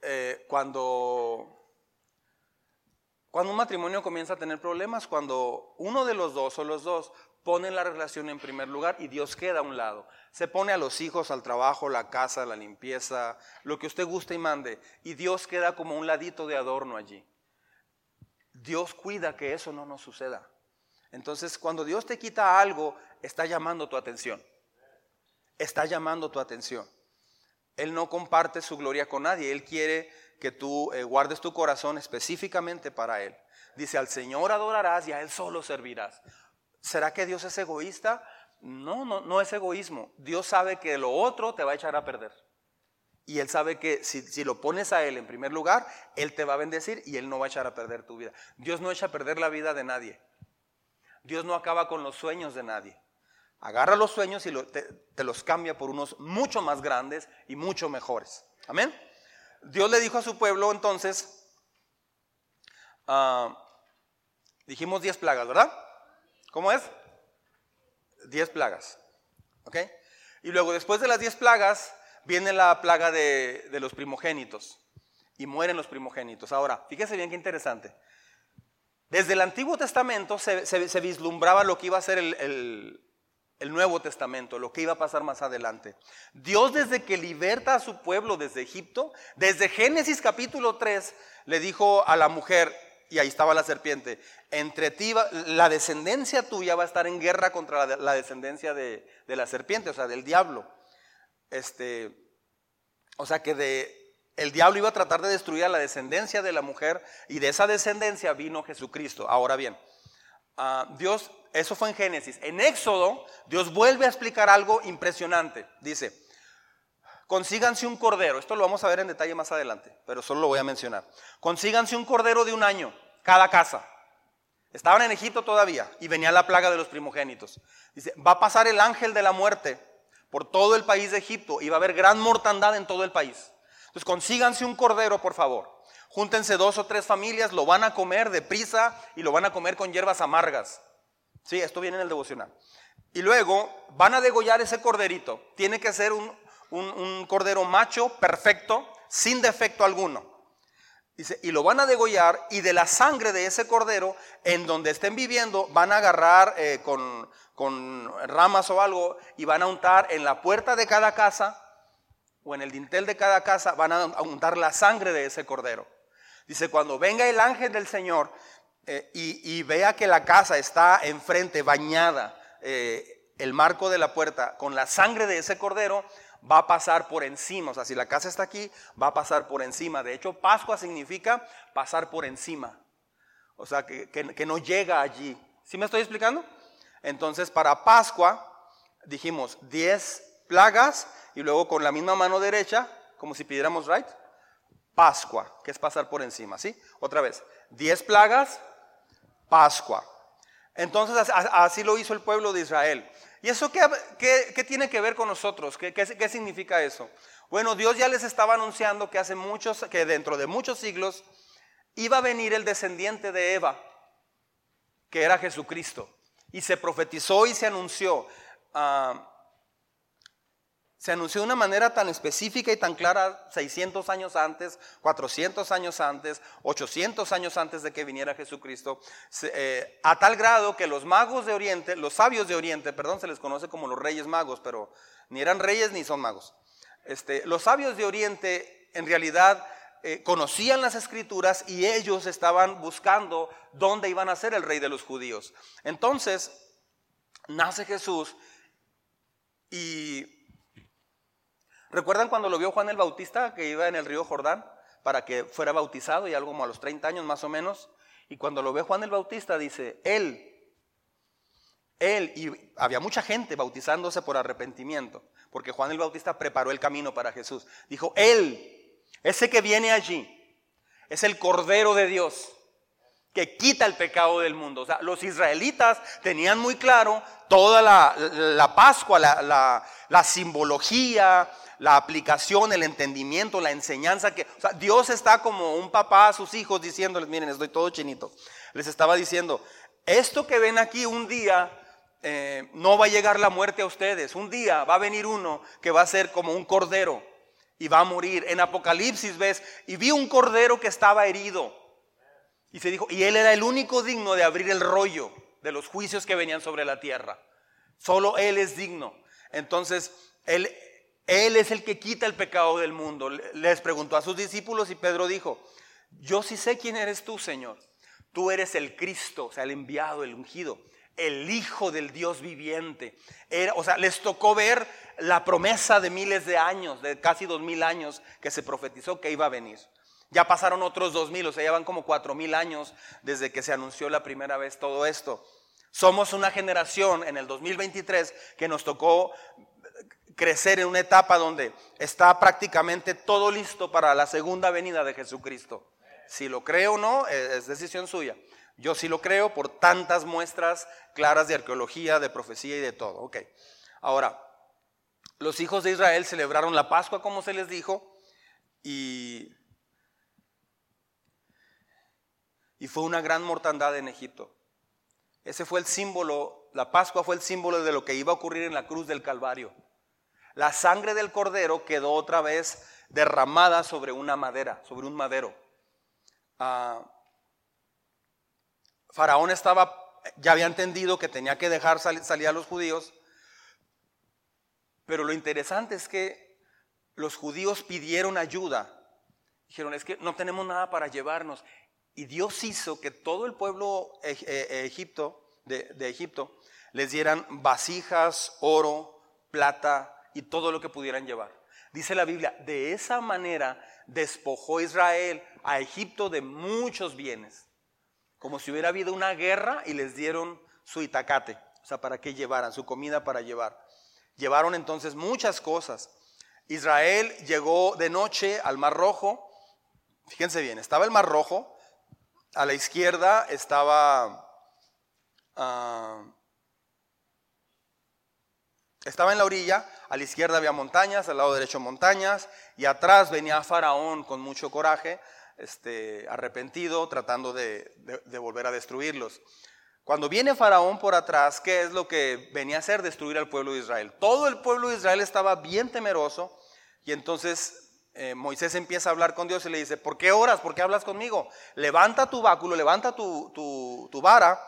Eh, cuando, cuando un matrimonio comienza a tener problemas, cuando uno de los dos o los dos ponen la relación en primer lugar y Dios queda a un lado. Se pone a los hijos, al trabajo, la casa, la limpieza, lo que usted guste y mande, y Dios queda como un ladito de adorno allí. Dios cuida que eso no nos suceda. Entonces, cuando Dios te quita algo, está llamando tu atención. Está llamando tu atención. Él no comparte su gloria con nadie. Él quiere que tú eh, guardes tu corazón específicamente para Él. Dice, al Señor adorarás y a Él solo servirás. ¿Será que Dios es egoísta? No, no, no es egoísmo. Dios sabe que lo otro te va a echar a perder. Y Él sabe que si, si, lo pones a Él en primer lugar, Él te va a bendecir y Él no va a echar a perder tu vida. Dios no echa a perder la vida de nadie. Dios no acaba con los sueños de nadie. agarra los sueños y te, los cambia por unos mucho más grandes y mucho mejores. Amén. Dios le dijo a su pueblo entonces, ah, dijimos 10 plagas, ¿verdad? ¿Cómo es? 10 plagas. ¿Ok? Y luego después de las 10 plagas viene la plaga de, los primogénitos y mueren los primogénitos. Ahora, fíjese bien qué interesante. Desde el Antiguo Testamento se, vislumbraba lo que iba a ser el, el, Nuevo Testamento, lo que iba a pasar más adelante. Dios desde que liberta a su pueblo desde Egipto, desde Génesis capítulo 3, le dijo a la mujer, y ahí estaba la serpiente, entre ti, la descendencia tuya va a estar en guerra contra la, descendencia de, de, la serpiente, o sea, del diablo. Este, o sea que de, el diablo iba a tratar de destruir a la descendencia de la mujer y de esa descendencia vino Jesucristo. Ahora bien, ah, Dios, eso fue en Génesis. En Éxodo, Dios vuelve a explicar algo impresionante. Dice, consíganse un cordero. Esto lo vamos a ver en detalle más adelante, pero solo lo voy a mencionar. Consíganse un cordero de un año, cada casa. Estaban en Egipto todavía y venía la plaga de los primogénitos. Dice, va a pasar el ángel de la muerte por todo el país de Egipto y va a haber gran mortandad en todo el país. Entonces consíganse un cordero, por favor. Júntense dos o tres familias, lo van a comer deprisa y lo van a comer con hierbas amargas. Sí, esto viene en el devocional. Y luego van a degollar ese corderito. Tiene que ser un, un cordero macho, perfecto, sin defecto alguno. Dice, y lo van a degollar y de la sangre de ese cordero, en donde estén viviendo, van a agarrar eh, con, con ramas o algo y van a untar en la puerta de cada casa o en el dintel de cada casa, van a untar la sangre de ese cordero. Dice, cuando venga el ángel del Señor eh, y, vea que la casa está enfrente, bañada, eh, el marco de la puerta, con la sangre de ese cordero, va a pasar por encima. O sea, si la casa está aquí, va a pasar por encima. De hecho, Pascua significa pasar por encima. O sea, que, no llega allí. ¿Sí me estoy explicando? Entonces, para Pascua, dijimos 10 plagas y luego con la misma mano derecha, como si pidiéramos right, Pascua, que es pasar por encima, ¿sí? Otra vez, 10 plagas, Pascua. Entonces, así lo hizo el pueblo de Israel. ¿Y eso qué, tiene que ver con nosotros? ¿Qué, ¿Qué, significa eso? Bueno, Dios ya les estaba anunciando que hace muchos, que dentro de muchos siglos iba a venir el descendiente de Eva, que era Jesucristo. Y se profetizó y se anunció. Ah, se anunció de una manera tan específica y tan clara 600 años antes, 400 años antes, 800 años antes de que viniera Jesucristo, eh, a tal grado que los magos de Oriente, los sabios de Oriente, perdón, se les conoce como los reyes magos, pero ni eran reyes ni son magos. Este, los sabios de Oriente en realidad eh, conocían las escrituras y ellos estaban buscando dónde iban a ser el rey de los judíos. Entonces, nace Jesús y ¿Recuerdan cuando lo vio Juan el Bautista que iba en el río Jordán para que fuera bautizado y algo como a los 30 años más o menos? Y cuando lo ve Juan el Bautista dice, él, él, y había mucha gente bautizándose por arrepentimiento, porque Juan el Bautista preparó el camino para Jesús. Dijo, él, ese que viene allí, es el Cordero de Dios que quita el pecado del mundo. O sea, los israelitas tenían muy claro toda la, Pascua, la, la simbología, la aplicación, el entendimiento, la enseñanza que, o sea, Dios está como un papá a sus hijos diciéndoles, miren, estoy todo chinito. Les estaba diciendo, esto que ven aquí un día, eh, no va a llegar la muerte a ustedes. Un día va a venir uno que va a ser como un cordero y va a morir. En Apocalipsis ves, y vi un cordero que estaba herido. Y se dijo, y él era el único digno de abrir el rollo de los juicios que venían sobre la tierra. Solo él es digno. Entonces, él, él es el que quita el pecado del mundo. Les preguntó a sus discípulos y Pedro dijo, yo sí sé quién eres tú, Señor. Tú eres el Cristo, o sea, el enviado, el ungido, el Hijo del Dios viviente. o sea, les tocó ver la promesa de miles de años, de casi dos mil años, que se profetizó que iba a venir. Ya pasaron otros dos mil, o sea, ya van como cuatro mil años desde que se anunció la primera vez todo esto. Somos una generación en el 2023 que nos tocó crecer en una etapa donde está prácticamente todo listo para la segunda venida de Jesucristo. Si lo cree o no, es decisión suya. Yo sí lo creo por tantas muestras claras de arqueología, de profecía y de todo. Ahora, los hijos de Israel celebraron la Pascua como se les dijo y, y fue una gran mortandad en Egipto. Ese fue el símbolo, la Pascua fue el símbolo de lo que iba a ocurrir en la cruz del Calvario. La sangre del cordero quedó otra vez derramada sobre una madera, sobre un madero. Ah, Faraón estaba, ya había entendido que tenía que dejar salir a los judíos, pero lo interesante es que los judíos pidieron ayuda. Dijeron, es que no tenemos nada para llevarnos. Y Dios hizo que todo el pueblo e, e, Egipto, de, de Egipto les dieran vasijas, oro, plata y todo lo que pudieran llevar. Dice la Biblia, de esa manera despojó Israel a Egipto de muchos bienes, como si hubiera habido una guerra y les dieron su itacate, o sea, para que llevaran, su comida para llevar. Llevaron entonces muchas cosas. Israel llegó de noche al Mar Rojo, fíjense bien, estaba el Mar Rojo, a la izquierda estaba... Ah, estaba en la orilla, a la izquierda había montañas, al lado derecho montañas, y atrás venía Faraón con mucho coraje, este, arrepentido, tratando de, volver a destruirlos. Cuando viene Faraón por atrás, ¿qué es lo que venía a hacer? Destruir al pueblo de Israel. Todo el pueblo de Israel estaba bien temeroso, y entonces eh, Moisés empieza a hablar con Dios y le dice, ¿por qué oras? ¿Por qué hablas conmigo? Levanta tu báculo, levanta tu, vara,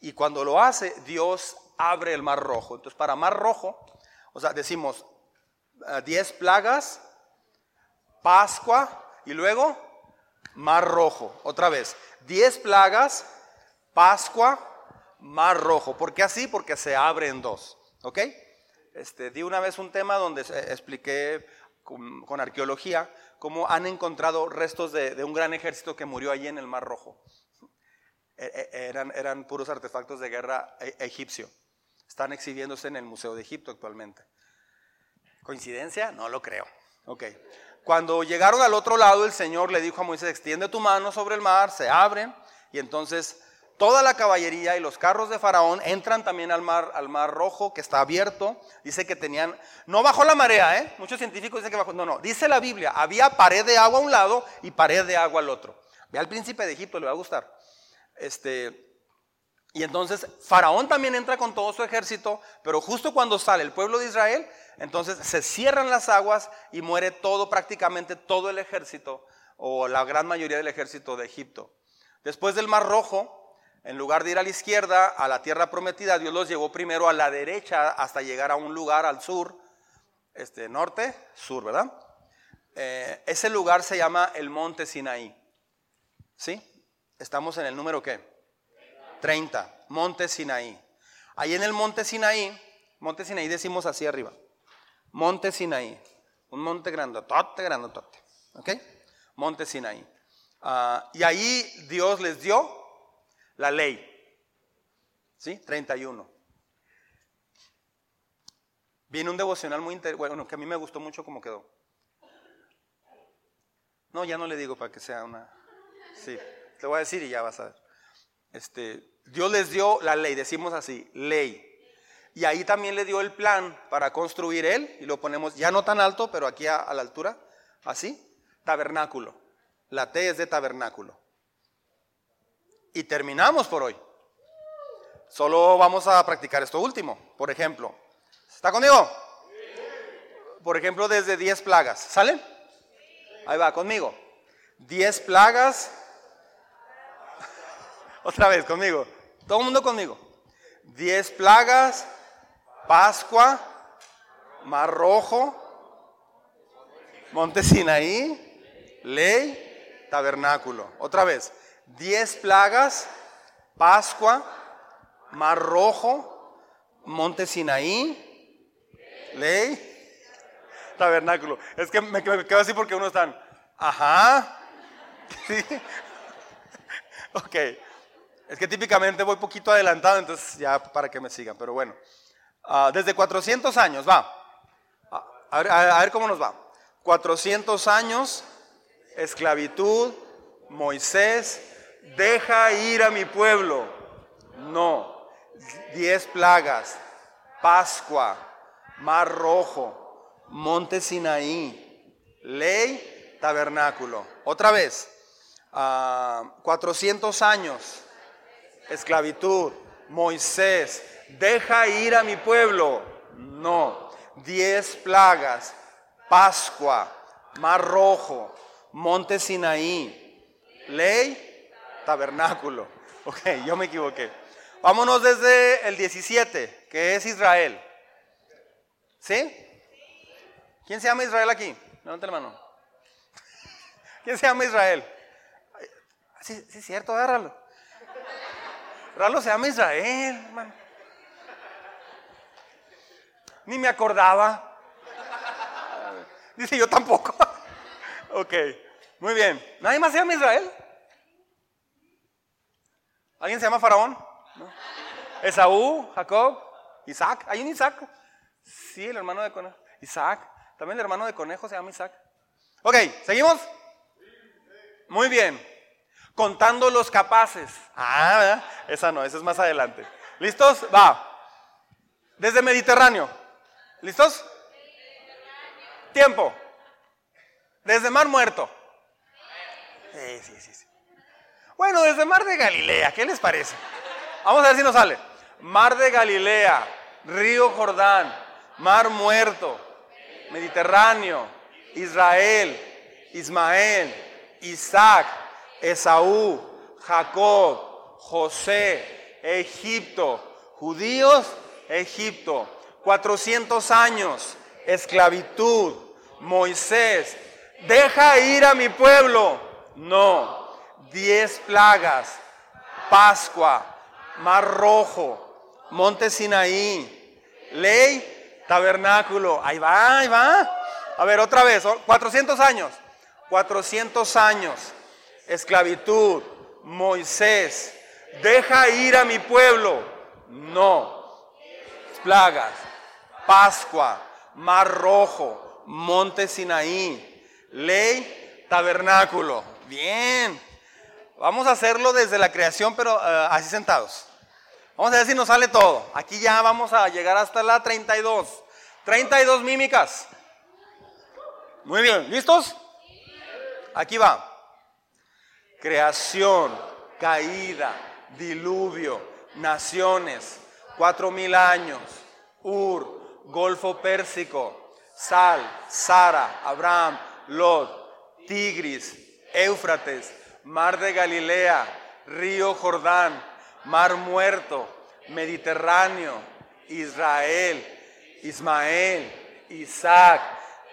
y cuando lo hace, Dios abre el mar rojo. Entonces, para mar rojo, o sea, decimos 10 eh, plagas, Pascua y luego mar rojo. Otra vez, 10 plagas, Pascua, mar rojo. ¿Por qué así? Porque se abre en dos. ¿Ok? Este, di una vez un tema donde expliqué con, arqueología cómo han encontrado restos de, un gran ejército que murió allí en el Mar Rojo. E, e, eran, puros artefactos de guerra e, egipcio. Están exhibiéndose en el Museo de Egipto actualmente. ¿Coincidencia? No lo creo. Ok. Cuando llegaron al otro lado, el Señor le dijo a Moisés, extiende tu mano sobre el mar, se abren, y entonces toda la caballería y los carros de Faraón entran también al mar, al mar rojo, que está abierto. Dice que tenían, no bajó la marea, ¿eh? Muchos científicos dicen que bajó, no, no, dice la Biblia, había pared de agua a un lado y pared de agua al otro. Ve al príncipe de Egipto, le va a gustar. Este, y entonces Faraón también entra con todo su ejército, pero justo cuando sale el pueblo de Israel, entonces se cierran las aguas y muere todo, prácticamente todo el ejército, o la gran mayoría del ejército de Egipto. Después del Mar Rojo, en lugar de ir a la izquierda, a la tierra prometida, Dios los llevó primero a la derecha hasta llegar a un lugar al sur, este, norte, sur, ¿verdad? Eh, ese lugar se llama el Monte Sinaí. ¿Sí? Estamos en el número qué? 30, Monte Sinaí. Ahí en el Monte Sinaí, Monte Sinaí decimos así arriba, Monte Sinaí, un monte grandotote, grandotote, ¿ok? Monte Sinaí. Ah, y ahí Dios les dio la ley, ¿sí? 31. Viene un devocional muy interesante, bueno, que a mí me gustó mucho cómo quedó. No, ya no le digo para que sea una... Sí, te voy a decir y ya vas a ver. Este, Dios les dio la ley, decimos así, ley. Y ahí también le dio el plan para construir él, y lo ponemos ya no tan alto, pero aquí a, la altura, así, tabernáculo. La T es de tabernáculo. Y terminamos por hoy. Solo vamos a practicar esto último. Por ejemplo, ¿está conmigo? Por ejemplo, desde 10 plagas. ¿Sale? Ahí va, conmigo. 10 plagas otra vez conmigo. Todo el mundo conmigo. Diez plagas, Pascua, Mar Rojo, Monte Sinaí, ley, tabernáculo. Otra vez. Diez plagas, Pascua, Mar Rojo, Monte Sinaí, ley, tabernáculo. Es que me, quedo así porque uno están, ajá, sí, ok. Es que típicamente voy poquito adelantado, entonces ya para que me sigan, pero bueno. Ah, desde 400 años, va. A ver, a ver cómo nos va. 400 años, esclavitud, Moisés, deja ir a mi pueblo. No. Diez plagas, Pascua, Mar Rojo, Monte Sinaí, ley, tabernáculo. Otra vez, 400 ah, años, esclavitud, Moisés, deja ir a mi pueblo. No. Diez plagas, Pascua, Mar Rojo, Monte Sinaí, ley, tabernáculo. Ok, yo me equivoqué. Vámonos desde el 17, que es Israel. ¿Sí? ¿Quién se llama Israel aquí? Levanta la mano. ¿Quién se llama Israel? Sí, es cierto, agárralo. Ralo se llama Israel, hermano. Ni me acordaba. Dice yo tampoco. ok, muy bien. ¿Nadie más se llama Israel? ¿Alguien se llama Faraón? Esaú, Jacob, Isaac. ¿Hay un Isaac? Sí, el hermano de conejo. Isaac. También el hermano de conejo se llama Isaac. Ok, ¿seguimos? Muy bien. Contando los capaces. Ah, esa no, esa es más adelante. ¿Listos? Va. Desde Mediterráneo. ¿Listos? Tiempo. Desde Mar Muerto. Sí, sí, sí. Bueno, desde Mar de Galilea, ¿qué les parece? Vamos a ver si nos sale. Mar de Galilea, Río Jordán, Mar Muerto, Mediterráneo, Israel, Ismael, Isaac, Esaú, Jacob, José, Egipto, judíos, Egipto, 400 años, esclavitud, Moisés, deja ir a mi pueblo. No, diez plagas, Pascua, Mar Rojo, Monte Sinaí, ley, tabernáculo. Ahí va, ahí va. A ver, otra vez, 400 años. 400 años. Esclavitud, Moisés, deja ir a mi pueblo. No. Plagas, Pascua, Mar Rojo, Monte Sinaí, ley, tabernáculo. Bien. Vamos a hacerlo desde la creación, pero eh, así sentados. Vamos a ver si nos sale todo. Aquí ya vamos a llegar hasta la 32. 32 mímicas. Muy bien, ¿listos? Aquí va. Creación, caída, diluvio, naciones, cuatro mil años, Ur, Golfo Pérsico, Sal, Sara, Abraham, Lot, Tigris, Éufrates, Mar de Galilea, Río Jordán, Mar Muerto, Mediterráneo, Israel, Ismael, Isaac,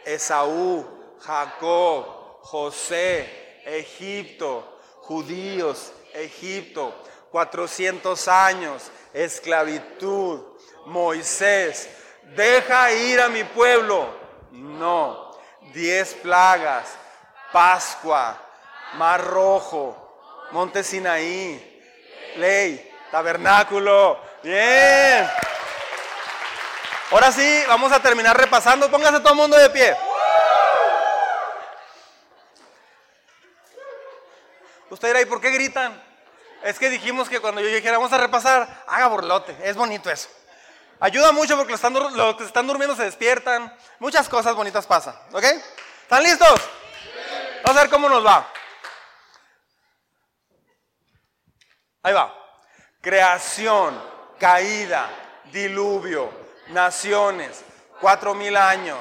Esaú, Jacob, José, Egipto, judíos, Egipto, 400 años, esclavitud, Moisés, deja ir a mi pueblo. No, diez plagas, Pascua, Mar Rojo, Monte Sinaí, ley, tabernáculo. Bien. Ahora sí, vamos a terminar repasando. Póngase todo el mundo de pie. Usted dirá, ¿y por qué gritan? Es que dijimos que cuando yo dijera, vamos a repasar, haga borlote. Es bonito eso. Ayuda mucho porque los que están durmiendo se despiertan. Muchas cosas bonitas pasan. ¿Ok? ¿Están listos? Vamos a ver cómo nos va. Ahí va. Creación, caída, diluvio, naciones, cuatro mil años,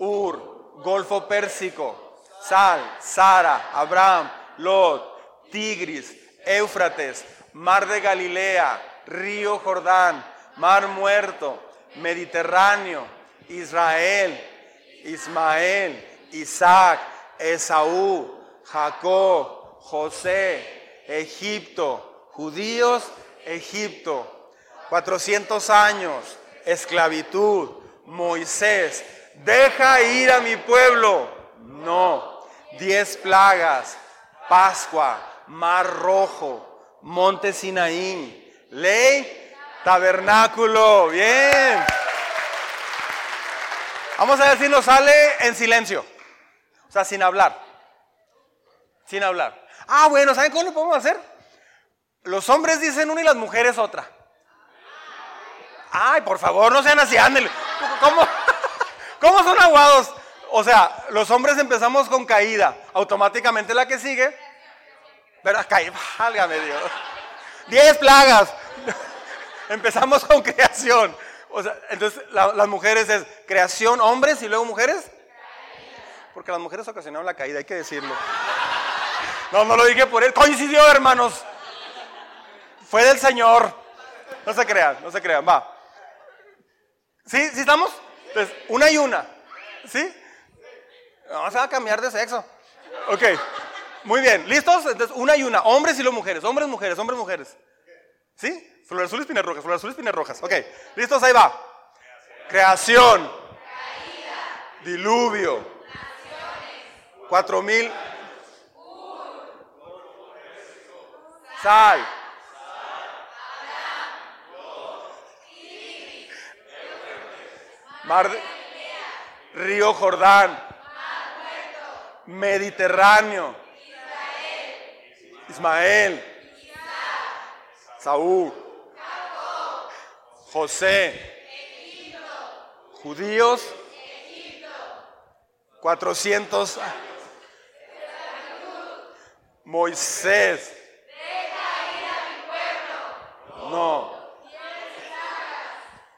Ur, Golfo Pérsico, Sal, Sara, Abraham, Lot, Tigris, Éufrates, Mar de Galilea, Río Jordán, Mar Muerto, Mediterráneo, Israel, Ismael, Isaac, Esaú, Jacob, José, Egipto, judíos, Egipto, 400 años, esclavitud, Moisés, deja ir a mi pueblo. No, diez plagas, Pascua, Mar Rojo, Monte Sinaí, ley, tabernáculo. Bien. Vamos a ver si nos sale en silencio. O sea, sin hablar. Sin hablar. Ah, bueno, ¿saben cómo lo podemos hacer? Los hombres dicen una y las mujeres otra. Ay, por favor, no sean así, ándale. ¿Cómo, ¿Cómo son aguados? O sea, los hombres empezamos con caída. Automáticamente la que sigue. Pero caída, válgame Dios. Diez plagas. Empezamos con creación. O sea, entonces las mujeres es creación, hombres y luego mujeres. Porque las mujeres ocasionaron la caída, hay que decirlo. No, no lo dije por él. Coincidió, hermanos. Fue del Señor. No se crean, no se crean. Va. ¿Sí? ¿Sí estamos? Entonces, una y una. ¿Sí? No, se va a cambiar de sexo. Ok. Muy bien. ¿Listos? Entonces, una y una. Hombres y los mujeres. Hombres, mujeres, hombres, mujeres. ¿Sí? Flor azul, espinas rojas, flor azul, espinas rojas. Ok. ¿Listos? Ahí va. Creación. Diluvio. Cuatro mil. Sal. Mar Río Jordán. Mediterráneo. Ismael. Saúl. José. Judíos. 400. Moisés. No.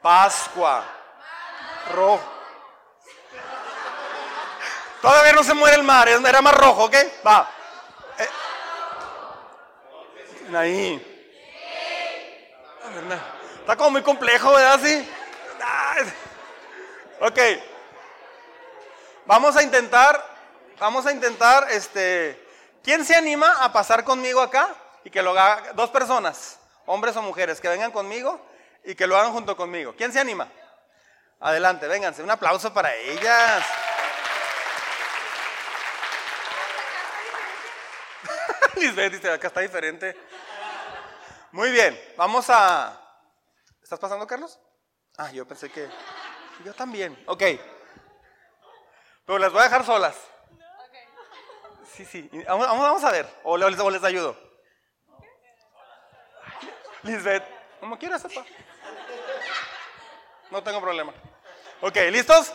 Pascua. Rojo. Todavía no se muere el mar, era más rojo, ¿ok? Va. Eh. Ahí. Está como muy complejo, ¿verdad? Sí. Ok. Vamos a intentar, vamos a intentar, este, ¿quién se anima a pasar conmigo acá y que lo haga dos personas, hombres o mujeres, que vengan conmigo y que lo hagan junto conmigo? ¿Quién se anima? Adelante, vénganse, un aplauso para ellas. Lisbeth dice, acá está diferente. Muy bien, vamos a... ¿Estás pasando, Carlos? Ah, yo pensé que... Yo también. Ok. Pero las voy a dejar solas. Sí, sí. Vamos, a ver. O les, o les ayudo. Lisbeth, como quieras, papá. No tengo problema. Ok, ¿listos?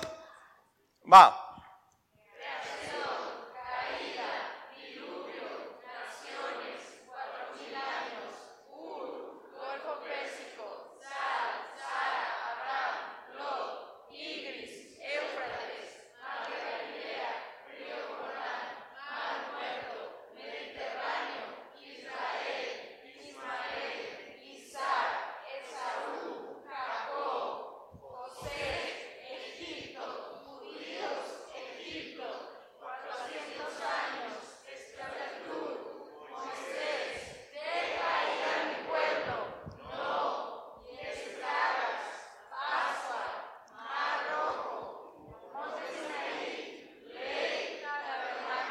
Va.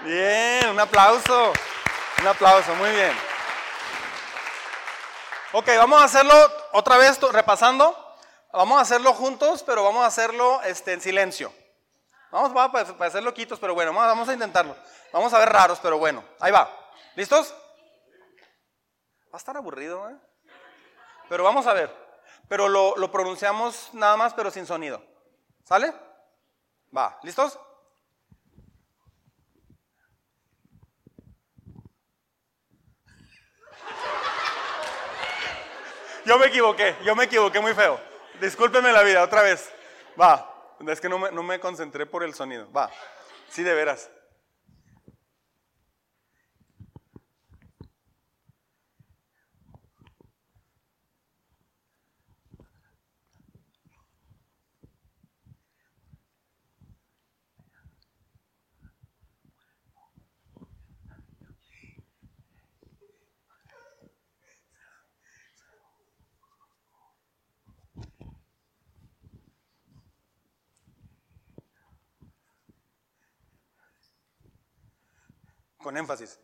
Bien, un aplauso. Un aplauso, muy bien. Ok, vamos a hacerlo otra vez repasando. Vamos a hacerlo juntos, pero vamos a hacerlo este, en silencio. Vamos a hacerlo quitos, pero bueno, vamos a intentarlo. Vamos a ver raros, pero bueno. Ahí va. ¿Listos? Va a estar aburrido, ¿eh? Pero vamos a ver. Pero lo, lo pronunciamos nada más, pero sin sonido. ¿Sale? Va. ¿Listos? Yo me equivoqué, yo me equivoqué muy feo. Discúlpeme la vida, otra vez. Va, es que no me, no me concentré por el sonido. Va, sí, de veras. Con énfasis.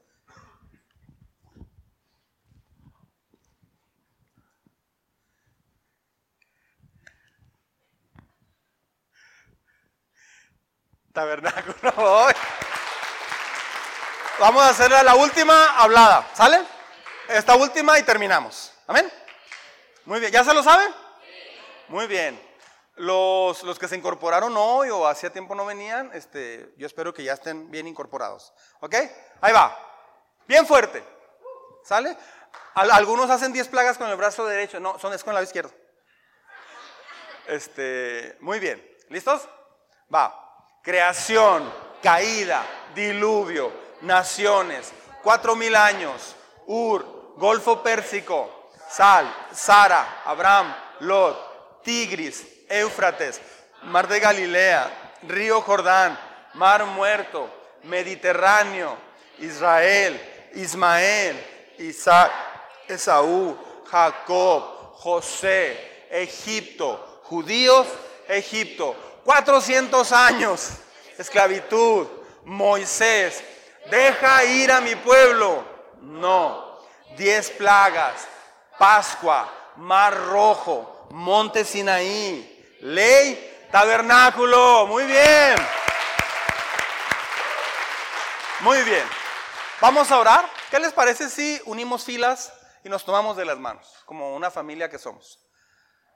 Tabernáculo. Vamos a hacer la última hablada, ¿sale? Esta última y terminamos. Amén. Muy bien, ¿ya se lo saben? Muy bien. Los, los, que se incorporaron hoy o hacía tiempo no venían, este, yo espero que ya estén bien incorporados. ¿Ok? Ahí va. Bien fuerte. ¿Sale? Algunos hacen 10 plagas con el brazo derecho. No, son es con el lado izquierdo. Este, muy bien. ¿Listos? Va. Creación, caída, diluvio, naciones, cuatro mil años, Ur, Golfo Pérsico, Sal, Sara, Abraham, Lot, Tigris, Éufrates, Mar de Galilea, Río Jordán, Mar Muerto, Mediterráneo, Israel, Ismael, Isaac, Esaú, Jacob, José, Egipto, judíos, Egipto, 400 años, esclavitud, Moisés, deja ir a mi pueblo. No, 10 plagas, Pascua, Mar Rojo, Monte Sinaí, ley, tabernáculo. Muy bien. Muy bien. Vamos a orar. ¿Qué les parece si unimos filas y nos tomamos de las manos, como una familia que somos?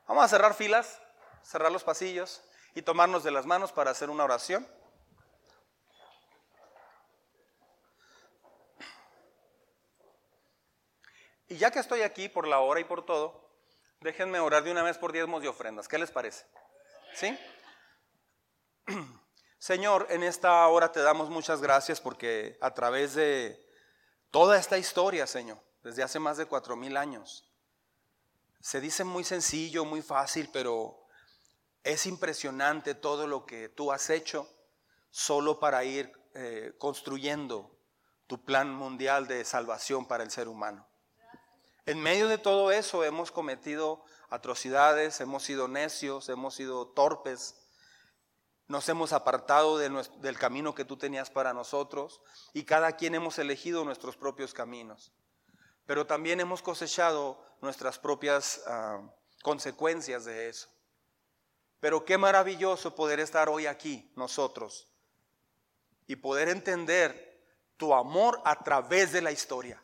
Vamos a cerrar filas, cerrar los pasillos y tomarnos de las manos para hacer una oración. Y ya que estoy aquí por la hora y por todo, déjenme orar de una vez por diezmos y ofrendas. ¿Qué les parece? ¿Sí? Señor, en esta hora te damos muchas gracias porque a través de toda esta historia, Señor, desde hace más de cuatro mil años, se dice muy sencillo, muy fácil, pero es impresionante todo lo que tú has hecho solo para ir eh, construyendo tu plan mundial de salvación para el ser humano. En medio de todo eso hemos cometido atrocidades, hemos sido necios, hemos sido torpes, nos hemos apartado del camino que tú tenías para nosotros y cada quien hemos elegido nuestros propios caminos. Pero también hemos cosechado nuestras propias ah, consecuencias de eso. Pero qué maravilloso poder estar hoy aquí nosotros y poder entender tu amor a través de la historia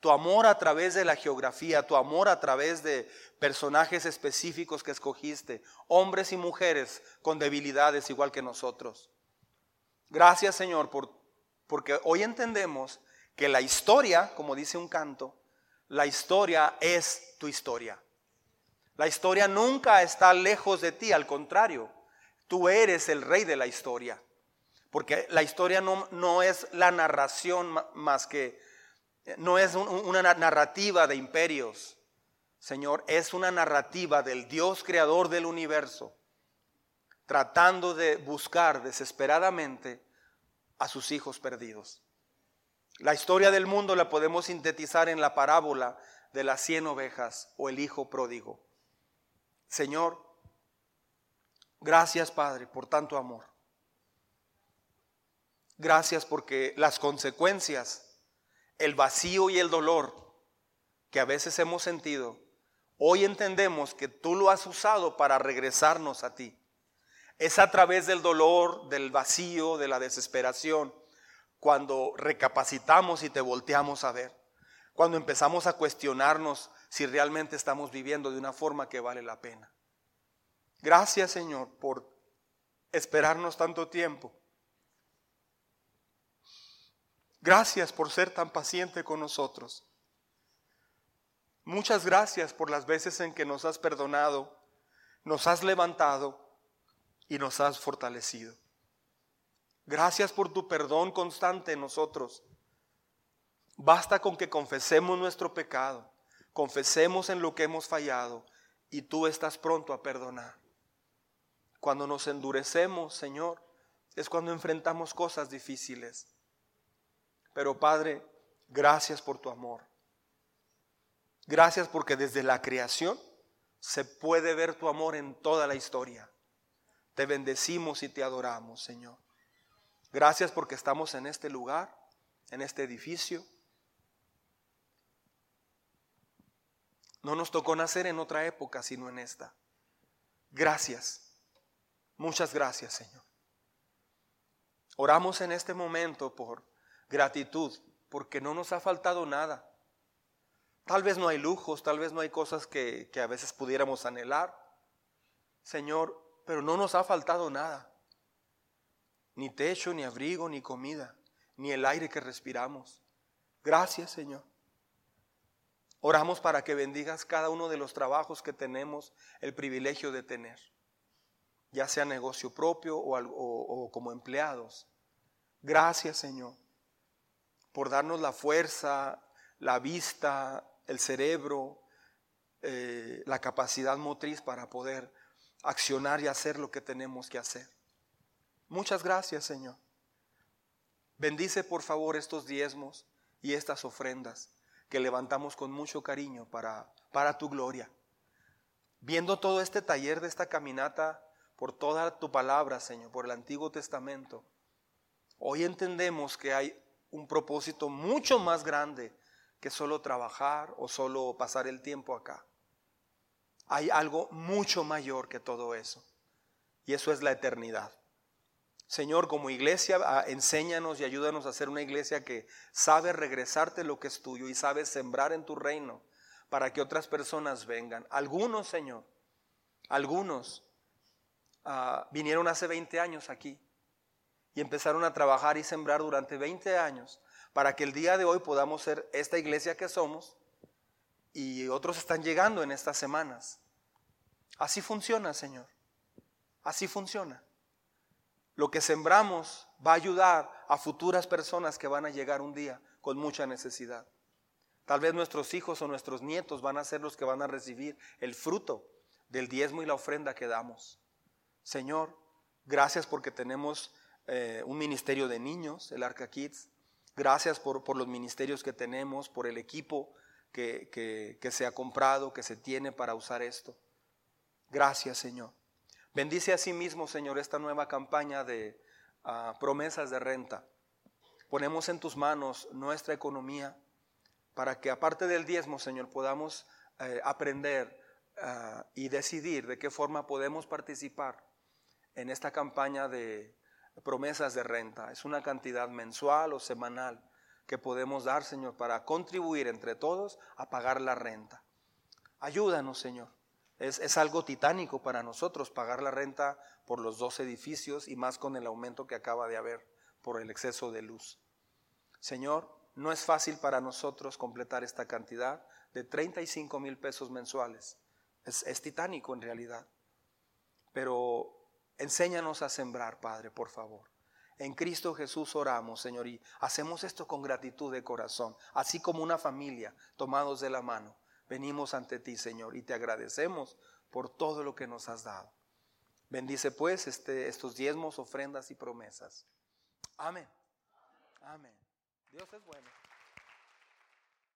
tu amor a través de la geografía, tu amor a través de personajes específicos que escogiste, hombres y mujeres con debilidades igual que nosotros. Gracias Señor por, porque hoy entendemos que la historia, como dice un canto, la historia es tu historia. La historia nunca está lejos de ti, al contrario, tú eres el rey de la historia. Porque la historia no, no es la narración más que no es una narrativa de imperios, Señor, es una narrativa del Dios creador del universo, tratando de buscar desesperadamente a sus hijos perdidos. La historia del mundo la podemos sintetizar en la parábola de las cien ovejas o el hijo pródigo. Señor, gracias Padre por tanto amor. Gracias porque las consecuencias el vacío y el dolor que a veces hemos sentido, hoy entendemos que tú lo has usado para regresarnos a ti. Es a través del dolor, del vacío, de la desesperación, cuando recapacitamos y te volteamos a ver, cuando empezamos a cuestionarnos si realmente estamos viviendo de una forma que vale la pena. Gracias Señor por esperarnos tanto tiempo Gracias por ser tan paciente con nosotros. Muchas gracias por las veces en que nos has perdonado, nos has levantado y nos has fortalecido. Gracias por tu perdón constante en nosotros. Basta con que confesemos nuestro pecado, confesemos en lo que hemos fallado y tú estás pronto a perdonar. Cuando nos endurecemos, Señor, es cuando enfrentamos cosas difíciles. Pero Padre, gracias por tu amor. Gracias porque desde la creación se puede ver tu amor en toda la historia. Te bendecimos y te adoramos, Señor. Gracias porque estamos en este lugar, en este edificio. No nos tocó nacer en otra época, sino en esta. Gracias. Muchas gracias, Señor. Oramos en este momento por gratitud, porque no nos ha faltado nada. Tal vez no hay lujos, tal vez no hay cosas que, que a veces pudiéramos anhelar, Señor, pero no nos ha faltado nada. Ni techo, ni abrigo, ni comida, ni el aire que respiramos. Gracias, Señor. Oramos para que bendigas cada uno de los trabajos que tenemos el privilegio de tener, ya sea negocio propio o, como empleados. Gracias, Señor, por darnos la fuerza, la vista, el cerebro, eh, la capacidad motriz para poder accionar y hacer lo que tenemos que hacer. Muchas gracias, Señor. Bendice por favor estos diezmos y estas ofrendas que levantamos con mucho cariño para, para tu gloria. Viendo todo este taller de esta caminata por toda tu palabra, Señor, por el Antiguo Testamento, hoy entendemos que hay un propósito mucho más grande que solo trabajar o solo pasar el tiempo acá. Hay algo mucho mayor que todo eso. Y eso es la eternidad. Señor, como iglesia, ah, enséñanos y ayúdanos a ser una iglesia que sabe regresarte lo que es tuyo y sabe sembrar en tu reino para que otras personas vengan. Algunos, Señor, algunos ah, vinieron hace 20 años aquí y empezaron a trabajar y sembrar durante 20 años para que el día de hoy podamos ser esta iglesia que somos y otros están llegando en estas semanas. Así funciona, Señor. Así funciona. Lo que sembramos va a ayudar a futuras personas que van a llegar un día con mucha necesidad. Tal vez nuestros hijos o nuestros nietos van a ser los que van a recibir el fruto del diezmo y la ofrenda que damos. Señor, gracias porque tenemos eh, un ministerio de niños, el Arca Kids. Gracias por, por, los ministerios que tenemos, por el equipo que, que se ha comprado, que se tiene para usar esto. Gracias, Señor. Bendice a sí mismo, Señor, esta nueva campaña de ah, promesas de renta. Ponemos en tus manos nuestra economía para que aparte del diezmo, Señor, podamos eh, aprender ah, y decidir de qué forma podemos participar en esta campaña de promesas de renta. Es una cantidad mensual o semanal que podemos dar, Señor, para contribuir entre todos a pagar la renta. Ayúdanos, Señor. Es, algo titánico para nosotros pagar la renta por los dos edificios y más con el aumento que acaba de haber por el exceso de luz. Señor, no es fácil para nosotros completar esta cantidad de 35 mil pesos mensuales. Es, es titánico en realidad. Pero enséñanos a sembrar, Padre, por favor. En Cristo Jesús oramos, Señor, y hacemos esto con gratitud de corazón, así como una familia, tomados de la mano. Venimos ante ti, Señor, y te agradecemos por todo lo que nos has dado. Bendice pues este, estos diezmos, ofrendas y promesas. Amén. Amén. Dios es bueno.